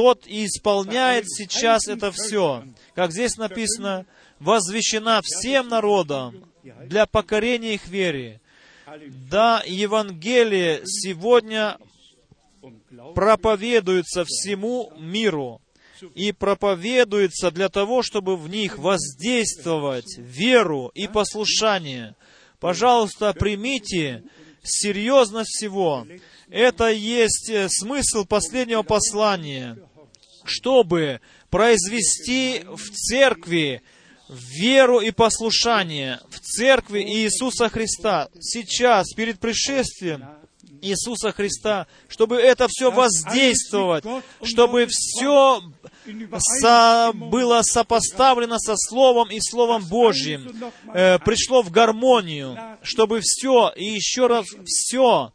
тот и исполняет сейчас это все. Как здесь написано, возвещена всем народам для покорения их вере. Да, Евангелие сегодня проповедуется всему миру и проповедуется для того, чтобы в них воздействовать веру и послушание. Пожалуйста, примите серьезность всего. Это есть э, смысл последнего послания, чтобы произвести в церкви веру и послушание, в церкви Иисуса Христа. Сейчас, перед пришествием, Иисуса Христа, чтобы это все воздействовать, чтобы все со, было сопоставлено со Словом и Словом Божьим, э, пришло в гармонию, чтобы все и еще раз все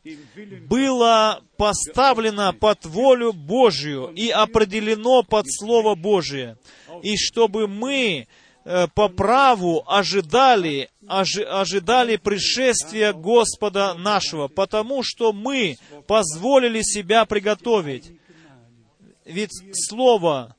было поставлено под волю Божью и определено под Слово Божие, и чтобы мы Э, по праву ожидали, ожи, ожидали пришествия Господа нашего, потому что мы позволили себя приготовить. Ведь слово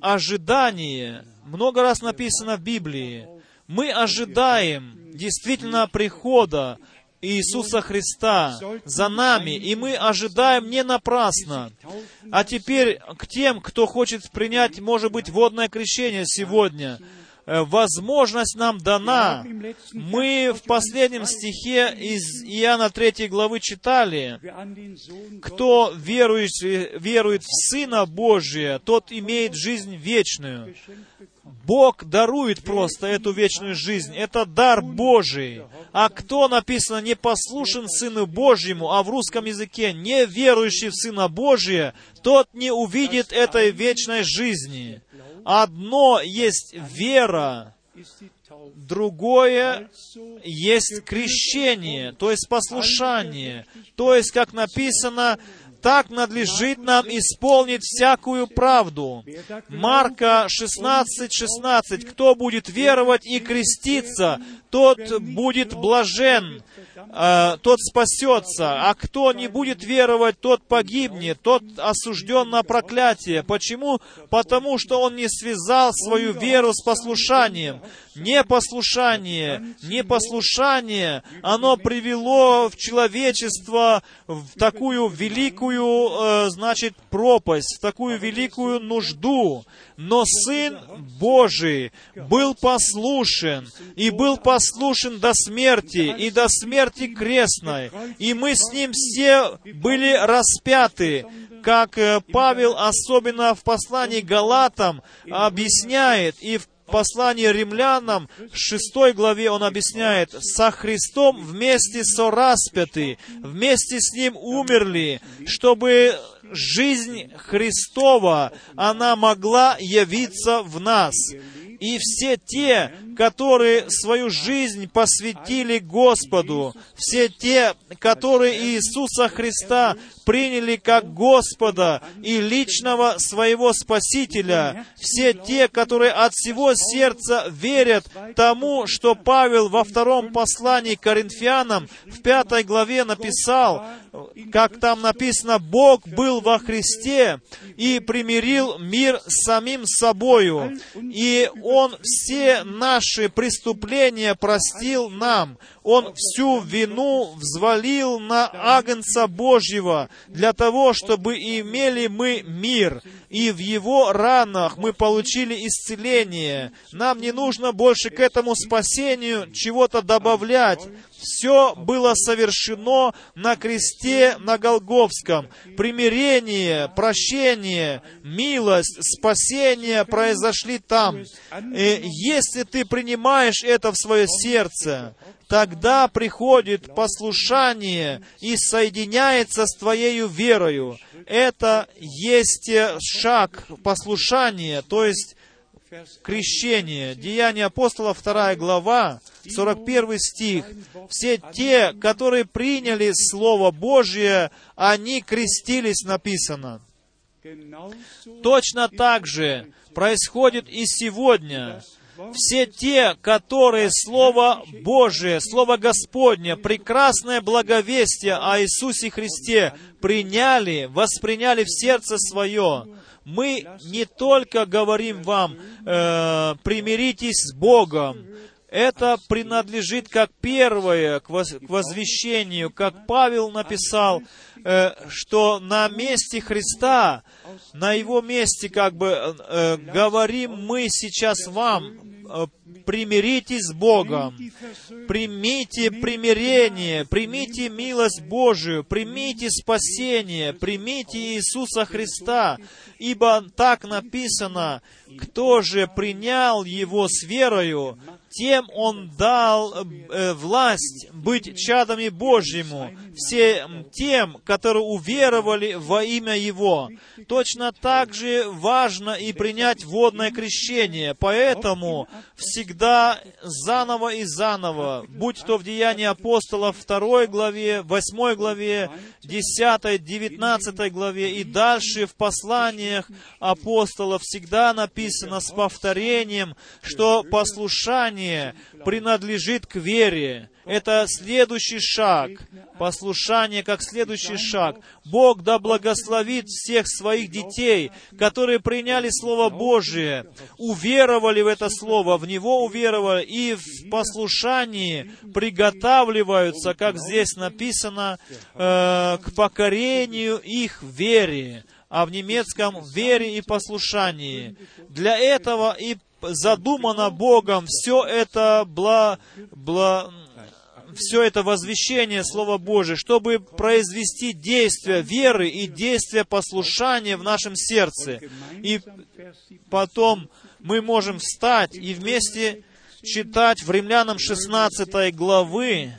ожидание много раз написано в Библии. Мы ожидаем действительно прихода Иисуса Христа за нами, и мы ожидаем не напрасно. А теперь к тем, кто хочет принять, может быть, водное крещение сегодня. Э, возможность нам дана. Мы в последнем стихе из Иоанна 3 главы читали, кто верует, верует в Сына Божия, тот имеет жизнь вечную. Бог дарует просто эту вечную жизнь. Это дар Божий. А кто, написано, не послушен Сыну Божьему, а в русском языке не верующий в Сына Божия, тот не увидит этой вечной жизни. Одно есть вера, другое есть крещение, то есть послушание. То есть, как написано, так надлежит нам исполнить всякую правду. Марка 16, 16. Кто будет веровать и креститься, тот будет блажен, э, тот спасется, а кто не будет веровать, тот погибнет, тот осужден на проклятие. Почему? Потому что он не связал свою веру с послушанием. Непослушание, непослушание, оно привело в человечество в такую великую, э, значит, пропасть, в такую великую нужду. Но Сын Божий был послушен, и был послушен до смерти, и до смерти крестной. И мы с Ним все были распяты, как э, Павел особенно в послании Галатам объясняет, и в послании римлянам, в шестой главе он объясняет, «Со Христом вместе со распяты, вместе с Ним умерли, чтобы жизнь Христова, она могла явиться в нас». И все те, которые свою жизнь посвятили Господу, все те, которые Иисуса Христа приняли как Господа и личного своего Спасителя, все те, которые от всего сердца верят тому, что Павел во втором послании к Коринфянам в пятой главе написал, как там написано, Бог был во Христе и примирил мир с самим собою, и Он все наши преступления простил нам. Он всю вину взвалил на Агнца Божьего, для того, чтобы имели мы мир, и в Его ранах мы получили исцеление. Нам не нужно больше к этому спасению чего-то добавлять. Все было совершено на кресте на Голговском. Примирение, прощение, милость, спасение произошли там. И э, если ты принимаешь это в свое сердце, тогда приходит послушание и соединяется с твоей верою. Это есть шаг послушания, то есть крещение. Деяния апостола, 2 глава, 41 стих. Все те, которые приняли Слово Божье, они крестились, написано. Точно так же происходит и сегодня все те, которые Слово Божие, Слово Господне, прекрасное благовестие о Иисусе Христе приняли, восприняли в сердце свое, мы не только говорим вам, э, примиритесь с Богом, это принадлежит как первое к возвещению, как Павел написал, э, что на месте Христа, на Его месте, как бы, э, говорим мы сейчас вам, примиритесь с Богом, примите примирение, примите милость Божию, примите спасение, примите Иисуса Христа, ибо так написано, кто же принял Его с верою, тем Он дал э, власть быть чадами Божьему, всем тем, которые уверовали во имя Его. Точно так же важно и принять водное крещение, поэтому всегда заново и заново, будь то в Деянии апостолов 2 главе, 8 главе, 10, 19 главе и дальше в посланиях апостолов всегда написано с повторением, что послушание принадлежит к вере. Это следующий шаг. Послушание как следующий шаг. Бог да благословит всех своих детей, которые приняли Слово Божие, уверовали в это Слово, в Него уверовали и в послушании приготавливаются, как здесь написано, э, к покорению их вере а в немецком вере и послушании. Для этого и задумано Богом, все это бла, бла, все это возвещение Слова Божия, чтобы произвести действие веры и действие послушания в нашем сердце. И потом мы можем встать и вместе читать в Римлянам 16 главы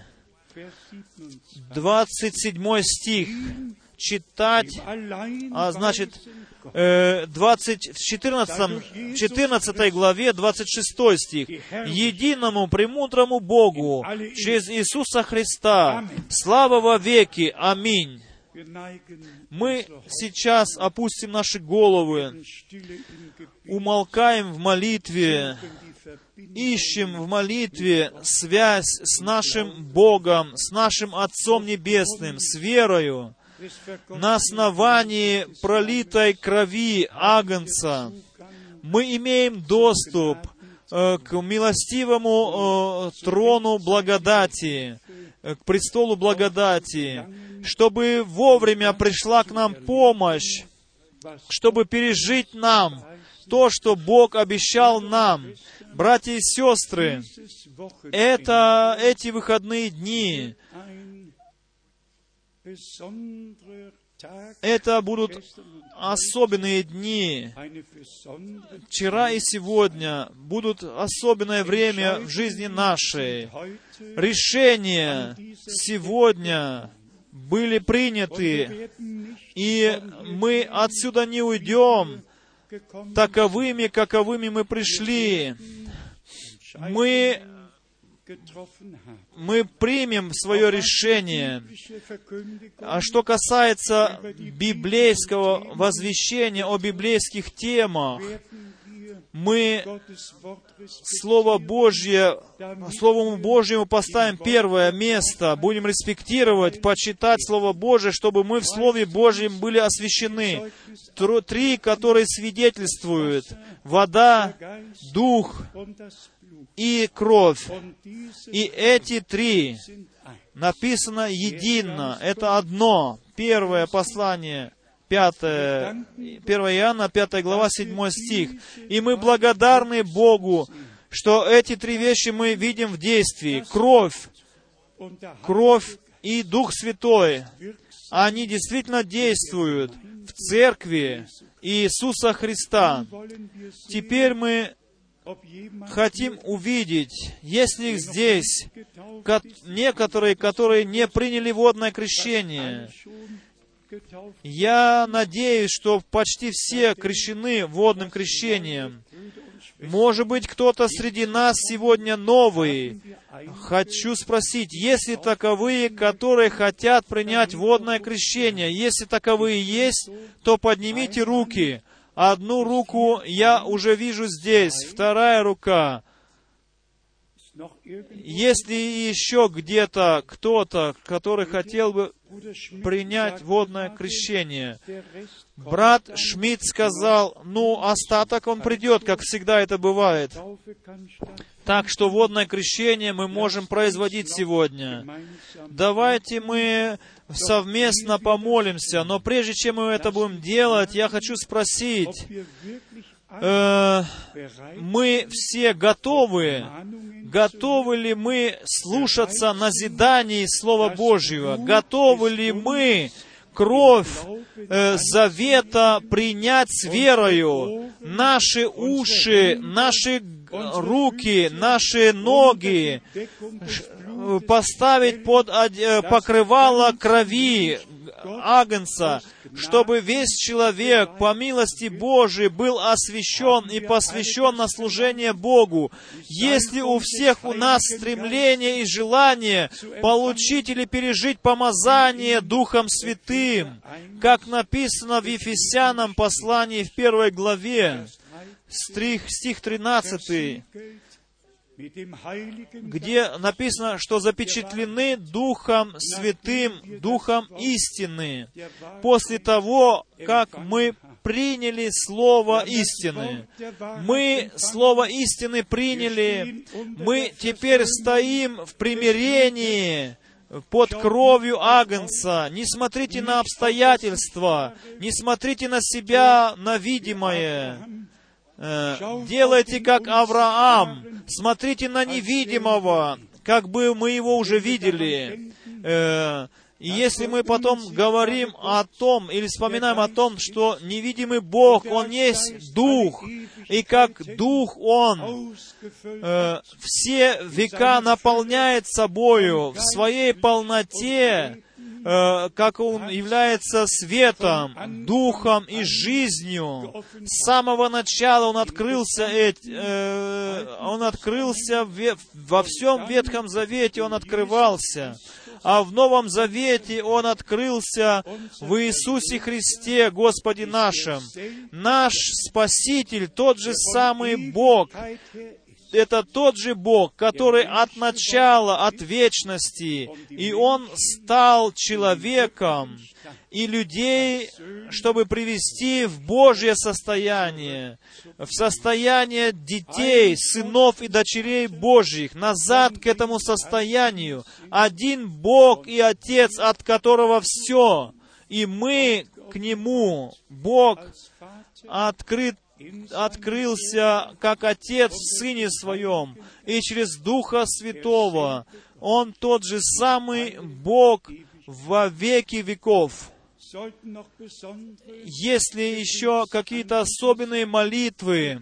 27 стих, читать, а значит, 20, в 14, 14 главе 26 стих. «Единому премудрому Богу через Иисуса Христа слава во веки. Аминь». Мы сейчас опустим наши головы, умолкаем в молитве, ищем в молитве связь с нашим Богом, с нашим Отцом Небесным, с верою, на основании пролитой крови Агнца. Мы имеем доступ э, к милостивому э, трону благодати, э, к престолу благодати, чтобы вовремя пришла к нам помощь, чтобы пережить нам то, что Бог обещал нам. Братья и сестры, это эти выходные дни, это будут особенные дни. Вчера и сегодня будут особенное время в жизни нашей. Решения сегодня были приняты, и мы отсюда не уйдем таковыми, каковыми мы пришли. Мы мы примем свое решение. А что касается библейского возвещения о библейских темах, мы Слово Божье, Словому Божьему поставим первое место, будем респектировать, почитать Слово Божье, чтобы мы в Слове Божьем были освящены. Три, которые свидетельствуют. Вода, Дух и кровь. И эти три написано едино. Это одно. Первое послание, 5, 1 Иоанна, 5 глава, 7 стих. И мы благодарны Богу, что эти три вещи мы видим в действии. Кровь, кровь и Дух Святой. Они действительно действуют в церкви Иисуса Христа. Теперь мы хотим увидеть, есть ли здесь некоторые, которые не приняли водное крещение. Я надеюсь, что почти все крещены водным крещением. Может быть, кто-то среди нас сегодня новый. Хочу спросить, есть ли таковые, которые хотят принять водное крещение? Если таковые есть, то поднимите руки. Одну руку я уже вижу здесь, вторая рука. Если еще где-то кто-то, который хотел бы принять водное крещение, брат Шмидт сказал, ну, остаток он придет, как всегда это бывает. Так что водное крещение мы можем производить сегодня. Давайте мы совместно помолимся. Но прежде чем мы это будем делать, я хочу спросить, э, мы все готовы, готовы ли мы слушаться назиданий Слова Божьего? Готовы ли мы кровь э, завета принять с верою? Наши уши, наши руки, наши ноги, поставить под э, покрывало крови Агнца, чтобы весь человек по милости Божией был освящен и посвящен на служение Богу. Если у всех у нас стремление и желание получить или пережить помазание Духом Святым, как написано в Ефесянам послании в первой главе, стих, стих 13, где написано, что запечатлены Духом Святым, Духом истины, после того, как мы приняли Слово истины. Мы Слово истины приняли, мы теперь стоим в примирении, под кровью Агнца. Не смотрите на обстоятельства, не смотрите на себя, на видимое. Э, делайте как Авраам, смотрите на невидимого, как бы мы его уже видели. Э, и если мы потом говорим о том, или вспоминаем о том, что невидимый Бог, Он есть Дух, и как Дух Он э, все века наполняет собою в своей полноте, как Он является светом, духом и жизнью. С самого начала Он открылся, э, Он открылся во всем Ветхом Завете, Он открывался а в Новом Завете Он открылся в Иисусе Христе, Господе нашем. Наш Спаситель, тот же самый Бог, это тот же Бог, который от начала, от вечности, и Он стал человеком, и людей, чтобы привести в Божье состояние, в состояние детей, сынов и дочерей Божьих, назад к этому состоянию. Один Бог и Отец, от которого все, и мы к Нему. Бог открыт открылся как Отец в Сыне Своем, и через Духа Святого Он тот же самый Бог во веки веков. Если еще какие-то особенные молитвы,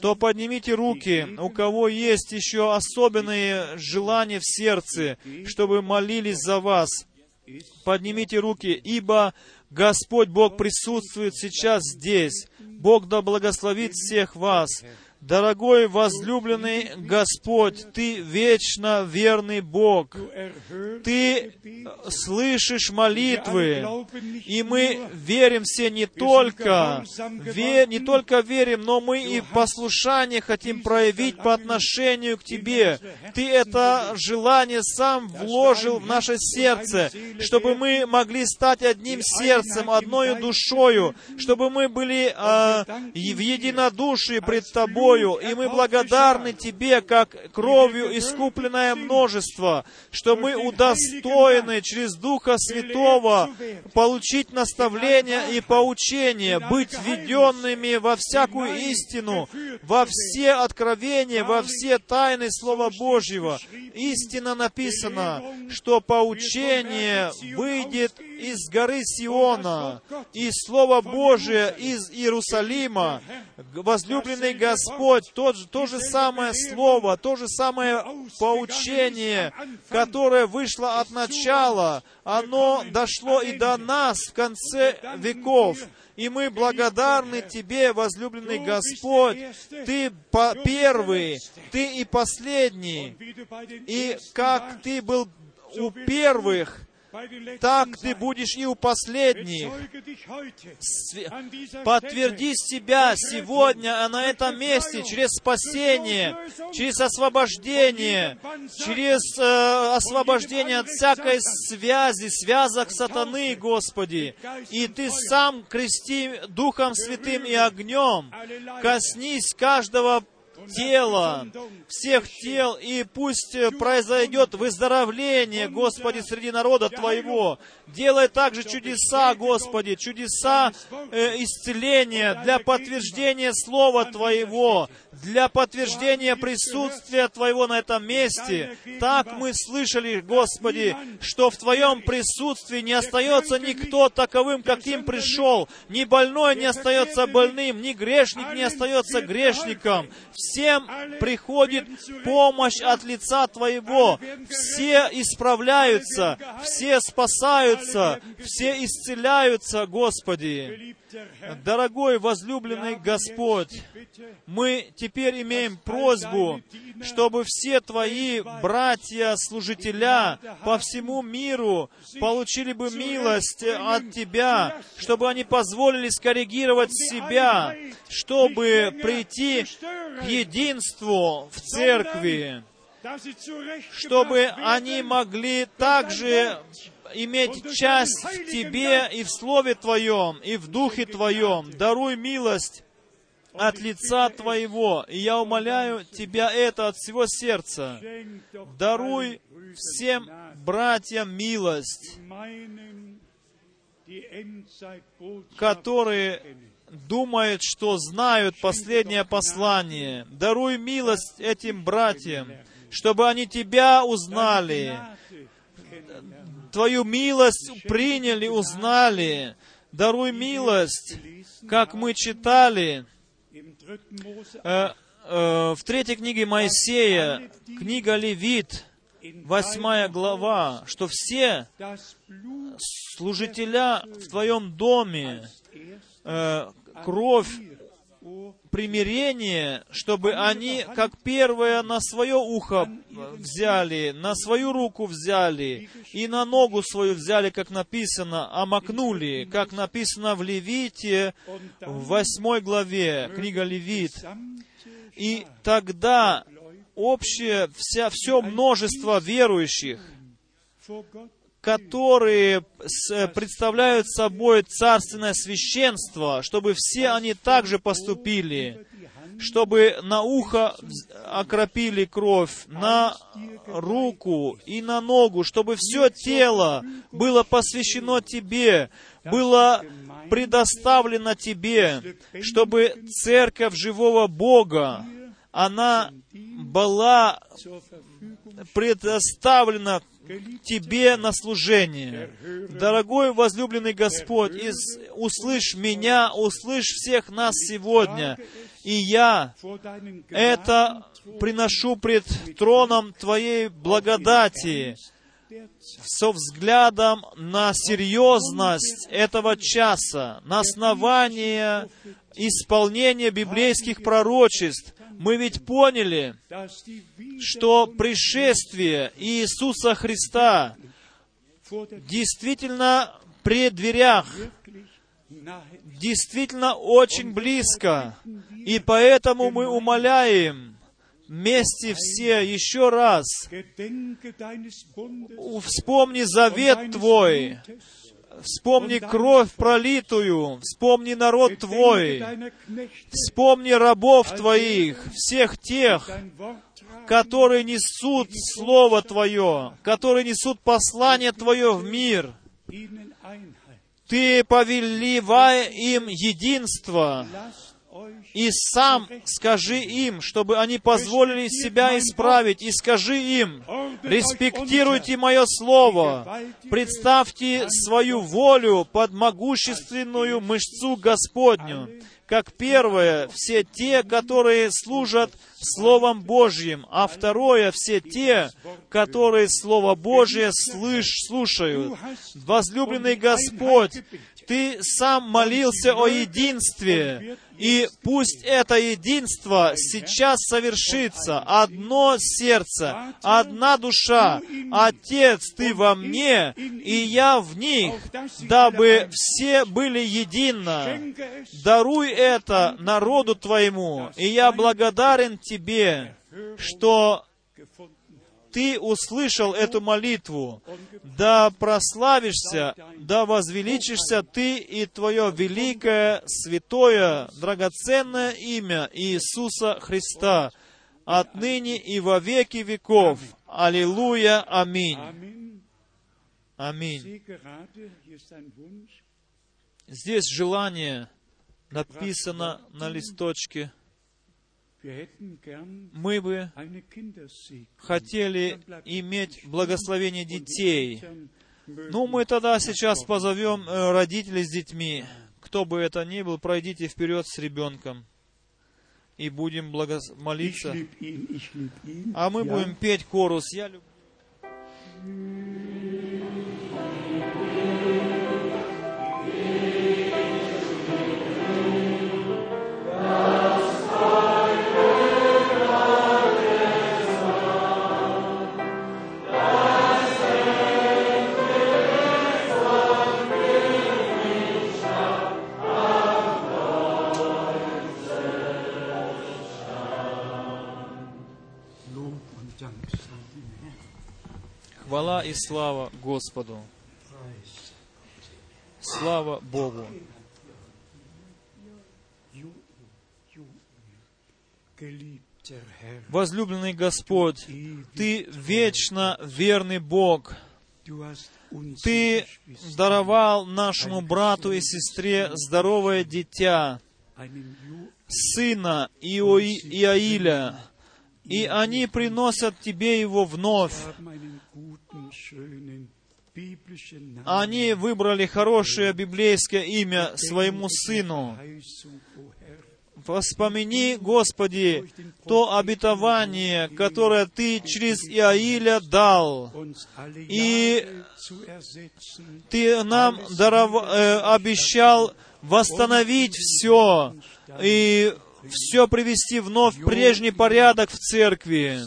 то поднимите руки, у кого есть еще особенные желания в сердце, чтобы молились за вас. Поднимите руки, ибо Господь Бог присутствует сейчас здесь. Бог да благословит всех вас. Дорогой возлюбленный Господь, Ты вечно верный Бог. Ты слышишь молитвы, и мы верим все не только, ве, не только верим, но мы и послушание хотим проявить по отношению к Тебе. Ты это желание сам вложил в наше сердце, чтобы мы могли стать одним сердцем, одной душою, чтобы мы были э, в единодушии пред Тобой, Тобою, и мы благодарны Тебе, как кровью искупленное множество, что мы удостоены через Духа Святого получить наставление и поучение, быть введенными во всякую истину, во все откровения, во все тайны Слова Божьего. Истина написана, что поучение выйдет из горы Сиона, и Слово Божие из Иерусалима. Возлюбленный Господь, тот, то же самое Слово, то же самое поучение, которое вышло от начала, оно дошло и до нас в конце веков. И мы благодарны Тебе, возлюбленный Господь. Ты первый, Ты и последний. И как Ты был у первых, так ты будешь и у последних. Подтверди себя сегодня а на этом месте через спасение, через освобождение, через э, освобождение от всякой связи, связок сатаны, Господи. И Ты сам крести Духом Святым и огнем. Коснись каждого тела, всех тел, и пусть произойдет выздоровление, Господи, среди народа Твоего. Делай также чудеса, Господи, чудеса э, исцеления для подтверждения Слова Твоего, для подтверждения присутствия Твоего на этом месте. Так мы слышали, Господи, что в Твоем присутствии не остается никто таковым, каким пришел. Ни больной не остается больным, ни грешник не остается грешником. Всем приходит помощь от лица Твоего. Все исправляются, все спасаются, все исцеляются, Господи. Дорогой возлюбленный Господь, мы теперь имеем просьбу, чтобы все Твои братья-служителя по всему миру получили бы милость от Тебя, чтобы они позволили скоррегировать себя, чтобы прийти к единству в церкви, чтобы они могли также иметь часть в Тебе и в Слове Твоем, и в Духе Твоем. Даруй милость от лица Твоего. И я умоляю Тебя это от всего сердца. Даруй всем братьям милость, которые думают, что знают последнее послание. Даруй милость этим братьям, чтобы они Тебя узнали, Твою милость приняли, узнали. Даруй милость, как мы читали э, э, в третьей книге Моисея, книга Левит, восьмая глава, что все служителя в Твоем доме, э, кровь примирение, чтобы они, как первое, на свое ухо взяли, на свою руку взяли, и на ногу свою взяли, как написано, омакнули, как написано в Левите, в восьмой главе, книга Левит. И тогда общее, вся, все множество верующих, которые представляют собой царственное священство, чтобы все они также поступили, чтобы на ухо окропили кровь, на руку и на ногу, чтобы все тело было посвящено Тебе, было предоставлено Тебе, чтобы церковь живого Бога, она была предоставлена Тебе на служение. Дорогой возлюбленный Господь, услышь меня, услышь всех нас сегодня. И я это приношу пред троном Твоей благодати со взглядом на серьезность этого часа, на основание исполнения библейских пророчеств, мы ведь поняли, что пришествие Иисуса Христа действительно при дверях, действительно очень близко. И поэтому мы умоляем вместе все еще раз, вспомни завет Твой, Вспомни кровь пролитую, вспомни народ Твой, вспомни рабов Твоих, всех тех, которые несут Слово Твое, которые несут послание Твое в мир. Ты повелевай им единство, и сам скажи им, чтобы они позволили себя исправить, и скажи им, респектируйте мое слово, представьте свою волю под могущественную мышцу Господню, как первое, все те, которые служат Словом Божьим, а второе, все те, которые Слово Божье слышь, слушают. Возлюбленный Господь, Ты сам молился о единстве, и пусть это единство сейчас совершится. Одно сердце, одна душа. Отец, Ты во мне, и я в них, дабы все были едино. Даруй это народу Твоему, и я благодарен Тебе, что ты услышал эту молитву, да прославишься, да возвеличишься ты и твое великое, святое, драгоценное имя Иисуса Христа, отныне и во веки веков. Аллилуйя, аминь. Аминь. Здесь желание написано на листочке – мы бы хотели иметь благословение детей. Ну, мы тогда сейчас позовем э, родителей с детьми. Кто бы это ни был, пройдите вперед с ребенком и будем благос... молиться. А мы будем петь корус. Я люблю. И слава Господу. Слава Богу. Возлюбленный Господь, Ты вечно верный Бог. Ты даровал нашему брату и сестре здоровое дитя, сына Иои- Иаиля, и они приносят Тебе его вновь. Они выбрали хорошее библейское имя своему сыну. Воспомини, Господи, то обетование, которое Ты через Иаиля дал. И Ты нам даров- э, обещал восстановить все и все привести вновь в прежний порядок в церкви.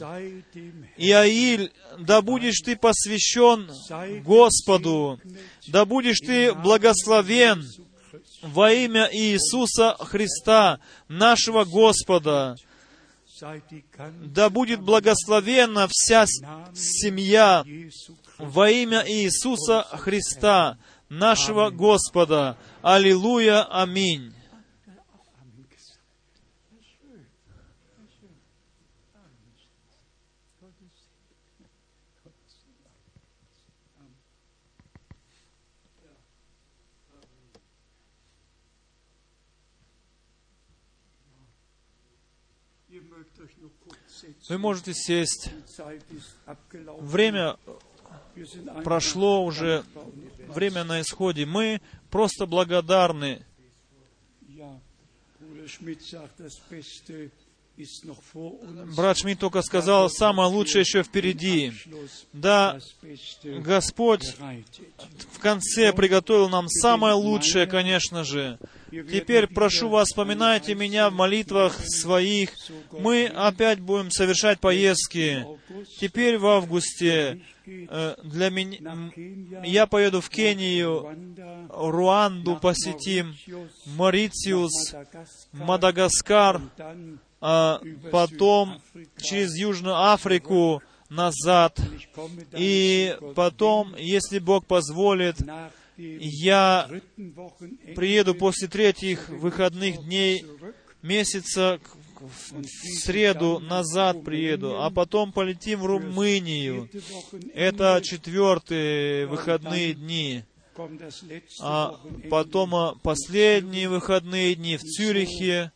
Иаиль, да будешь ты посвящен Господу, да будешь ты благословен во имя Иисуса Христа, нашего Господа. Да будет благословена вся семья во имя Иисуса Христа, нашего Господа. Аллилуйя, аминь. Вы можете сесть. Время прошло уже, время на исходе. Мы просто благодарны. Брат Шмидт только сказал, самое лучшее еще впереди. Да, Господь в конце приготовил нам самое лучшее, конечно же. Теперь прошу вас, вспоминайте меня в молитвах своих. Мы опять будем совершать поездки. Теперь в августе э, для меня я поеду в Кению, Руанду посетим, Madagaskar, Мадагаскар, а потом через Южную Африку назад. И потом, если Бог позволит, я приеду после третьих выходных дней месяца в среду назад приеду, а потом полетим в Румынию. Это четвертые выходные дни. А потом а, последние выходные дни в Цюрихе.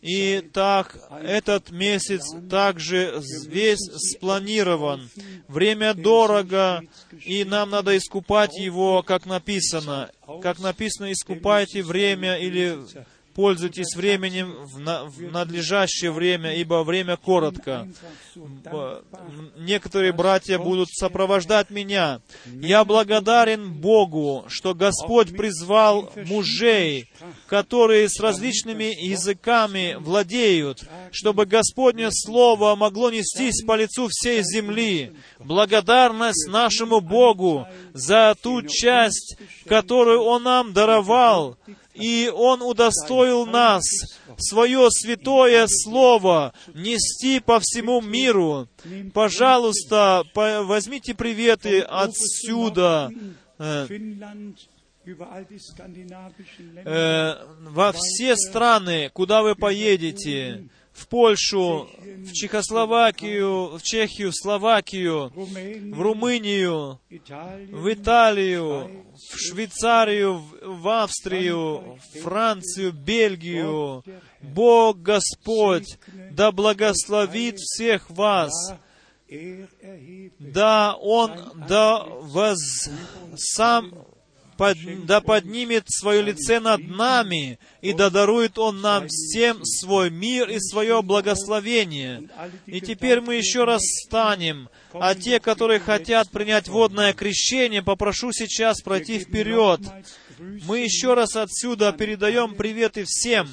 И так этот месяц также весь спланирован. Время дорого, и нам надо искупать его, как написано. Как написано, искупайте время или пользуйтесь временем в, на- в надлежащее время, ибо время коротко. Некоторые братья будут сопровождать меня. Я благодарен Богу, что Господь призвал мужей, которые с различными языками владеют, чтобы Господнее Слово могло нестись по лицу всей земли. Благодарность нашему Богу за ту часть, которую Он нам даровал, и Он удостоил нас свое святое Слово нести по всему миру. Пожалуйста, по- возьмите приветы отсюда, э, э, во все страны, куда вы поедете, в Польшу, в Чехословакию, в Чехию, в Словакию, в Румынию, в Италию, в Швейцарию, в- Австрию, в Францию, Бельгию. Бог Господь да благословит всех вас. Да Он да воз сам под- да поднимет свое лице над нами, и да дарует Он нам всем свой мир и свое благословение. И теперь мы еще раз встанем, а те, которые хотят принять водное крещение, попрошу сейчас пройти вперед. Мы еще раз отсюда передаем приветы всем,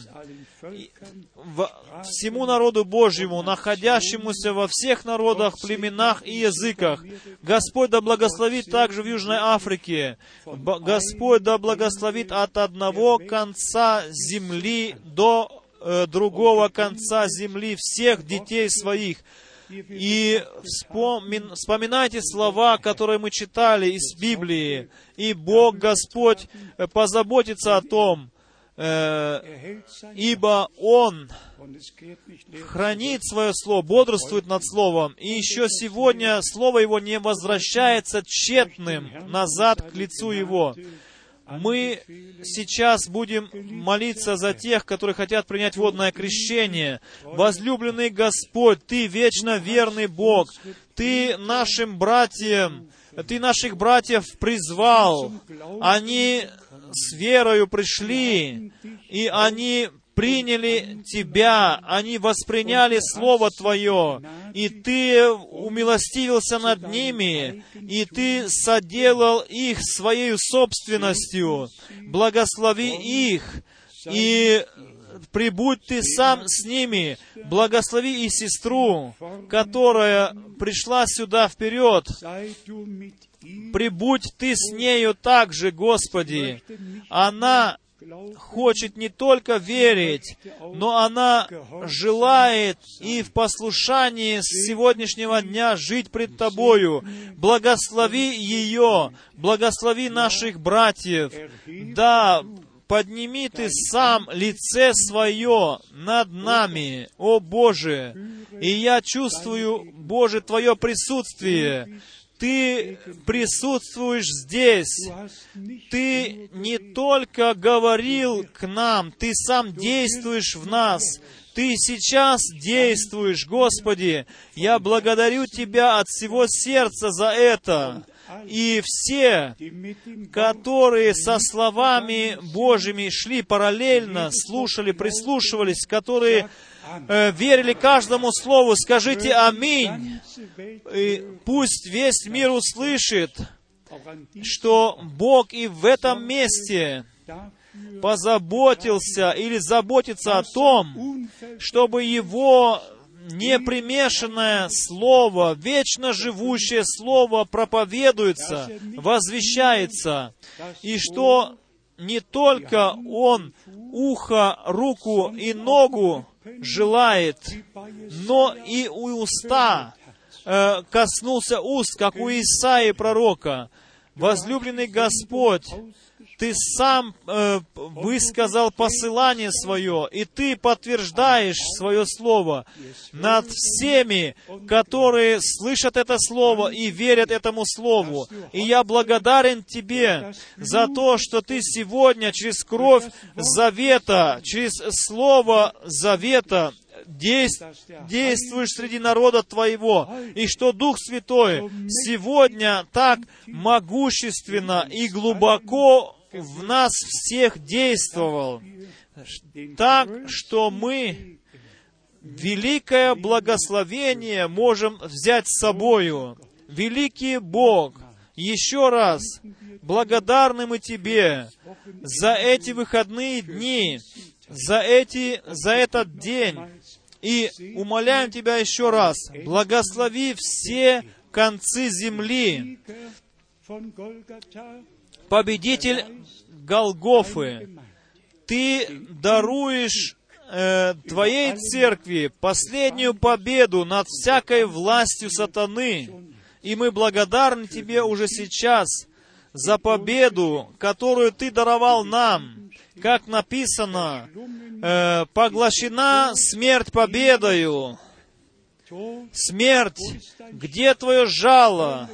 всему народу Божьему, находящемуся во всех народах, племенах и языках. Господь да благословит также в Южной Африке. Б- Господь да благословит от одного конца земли до э, другого конца земли всех детей своих. И вспомин- вспоминайте слова, которые мы читали из Библии. И Бог, Господь, э, позаботится о том, э, ибо Он хранит свое слово, бодрствует над словом, и еще сегодня слово его не возвращается тщетным назад к лицу его. Мы сейчас будем молиться за тех, которые хотят принять водное крещение. Возлюбленный Господь, Ты вечно верный Бог. Ты нашим братьям, Ты наших братьев призвал. Они с верою пришли, и они приняли Тебя, они восприняли Слово Твое, и Ты умилостивился над ними, и Ты соделал их Своей собственностью. Благослови их, и прибудь Ты сам с ними. Благослови и сестру, которая пришла сюда вперед. Прибудь Ты с нею также, Господи. Она хочет не только верить, но она желает и в послушании с сегодняшнего дня жить пред Тобою. Благослови ее, благослови наших братьев. Да, подними Ты сам лице свое над нами, о Боже. И я чувствую, Боже, Твое присутствие. Ты присутствуешь здесь. Ты не только говорил к нам, Ты сам действуешь в нас. Ты сейчас действуешь, Господи. Я благодарю Тебя от всего сердца за это. И все, которые со словами Божьими шли параллельно, слушали, прислушивались, которые э, верили каждому слову, скажите «Аминь». И пусть весь мир услышит, что Бог и в этом месте позаботился или заботится о том, чтобы Его непримешанное Слово, вечно живущее Слово проповедуется, возвещается, и что не только Он ухо, руку и ногу желает, но и у уста э, коснулся уст, как у Исаии пророка. Возлюбленный Господь, Ты сам э, высказал посылание свое, и Ты подтверждаешь свое слово над всеми, которые слышат это слово и верят этому слову. И я благодарен Тебе за то, что Ты сегодня через кровь завета, через слово завета дейс- действуешь среди народа Твоего, и что Дух Святой сегодня так могущественно и глубоко в нас всех действовал, так, что мы великое благословение можем взять с собою. Великий Бог, еще раз благодарны мы Тебе за эти выходные дни, за, эти, за этот день. И умоляем Тебя еще раз, благослови все концы земли, победитель Голгофы. Ты даруешь э, Твоей церкви последнюю победу над всякой властью сатаны. И мы благодарны Тебе уже сейчас за победу, которую Ты даровал нам. Как написано, э, поглощена смерть победою. Смерть, где Твое жало?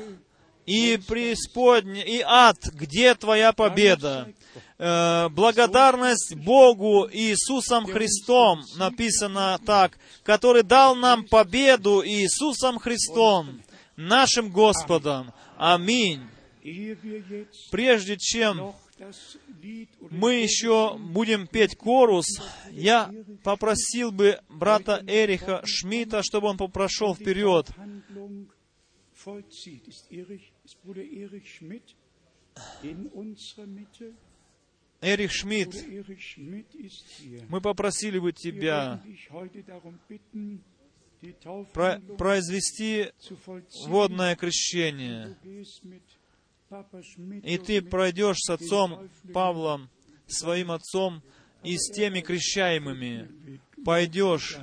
И преисподня, и ад, где Твоя победа? Э, благодарность Богу Иисусом Христом, написано так, который дал нам победу Иисусом Христом, нашим Господом. Аминь. Прежде чем мы еще будем петь корус, я попросил бы брата Эриха Шмидта, чтобы он попрошел вперед. Vollzieht. Ist, Эрих Шмидт, мы попросили бы тебя про- произвести водное крещение. И ты пройдешь с отцом Павлом, своим отцом, и с теми крещаемыми пойдешь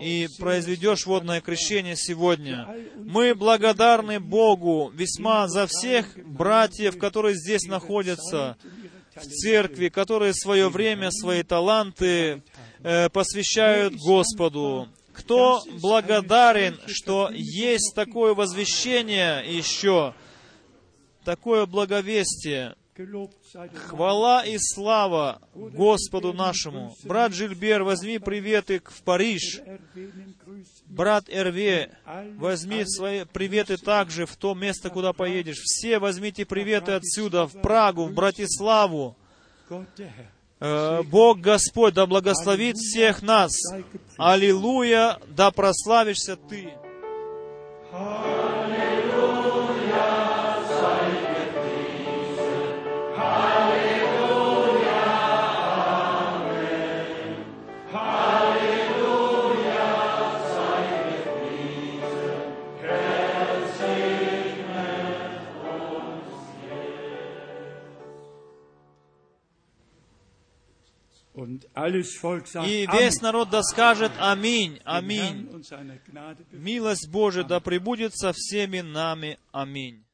и произведешь водное крещение сегодня. Мы благодарны Богу весьма за всех братьев, которые здесь находятся, в церкви, которые свое время, свои таланты э, посвящают Господу. Кто благодарен, что есть такое возвещение еще, такое благовестие. Хвала и слава Господу нашему. Брат Жильбер, возьми приветы в Париж. Брат Эрве, возьми свои приветы также в то место, куда поедешь. Все возьмите приветы отсюда, в Прагу, в Братиславу. Э, Бог Господь да благословит всех нас. Аллилуйя, да прославишься Ты. И весь народ да скажет Аминь, Аминь. Милость Божия да пребудет со всеми нами. Аминь.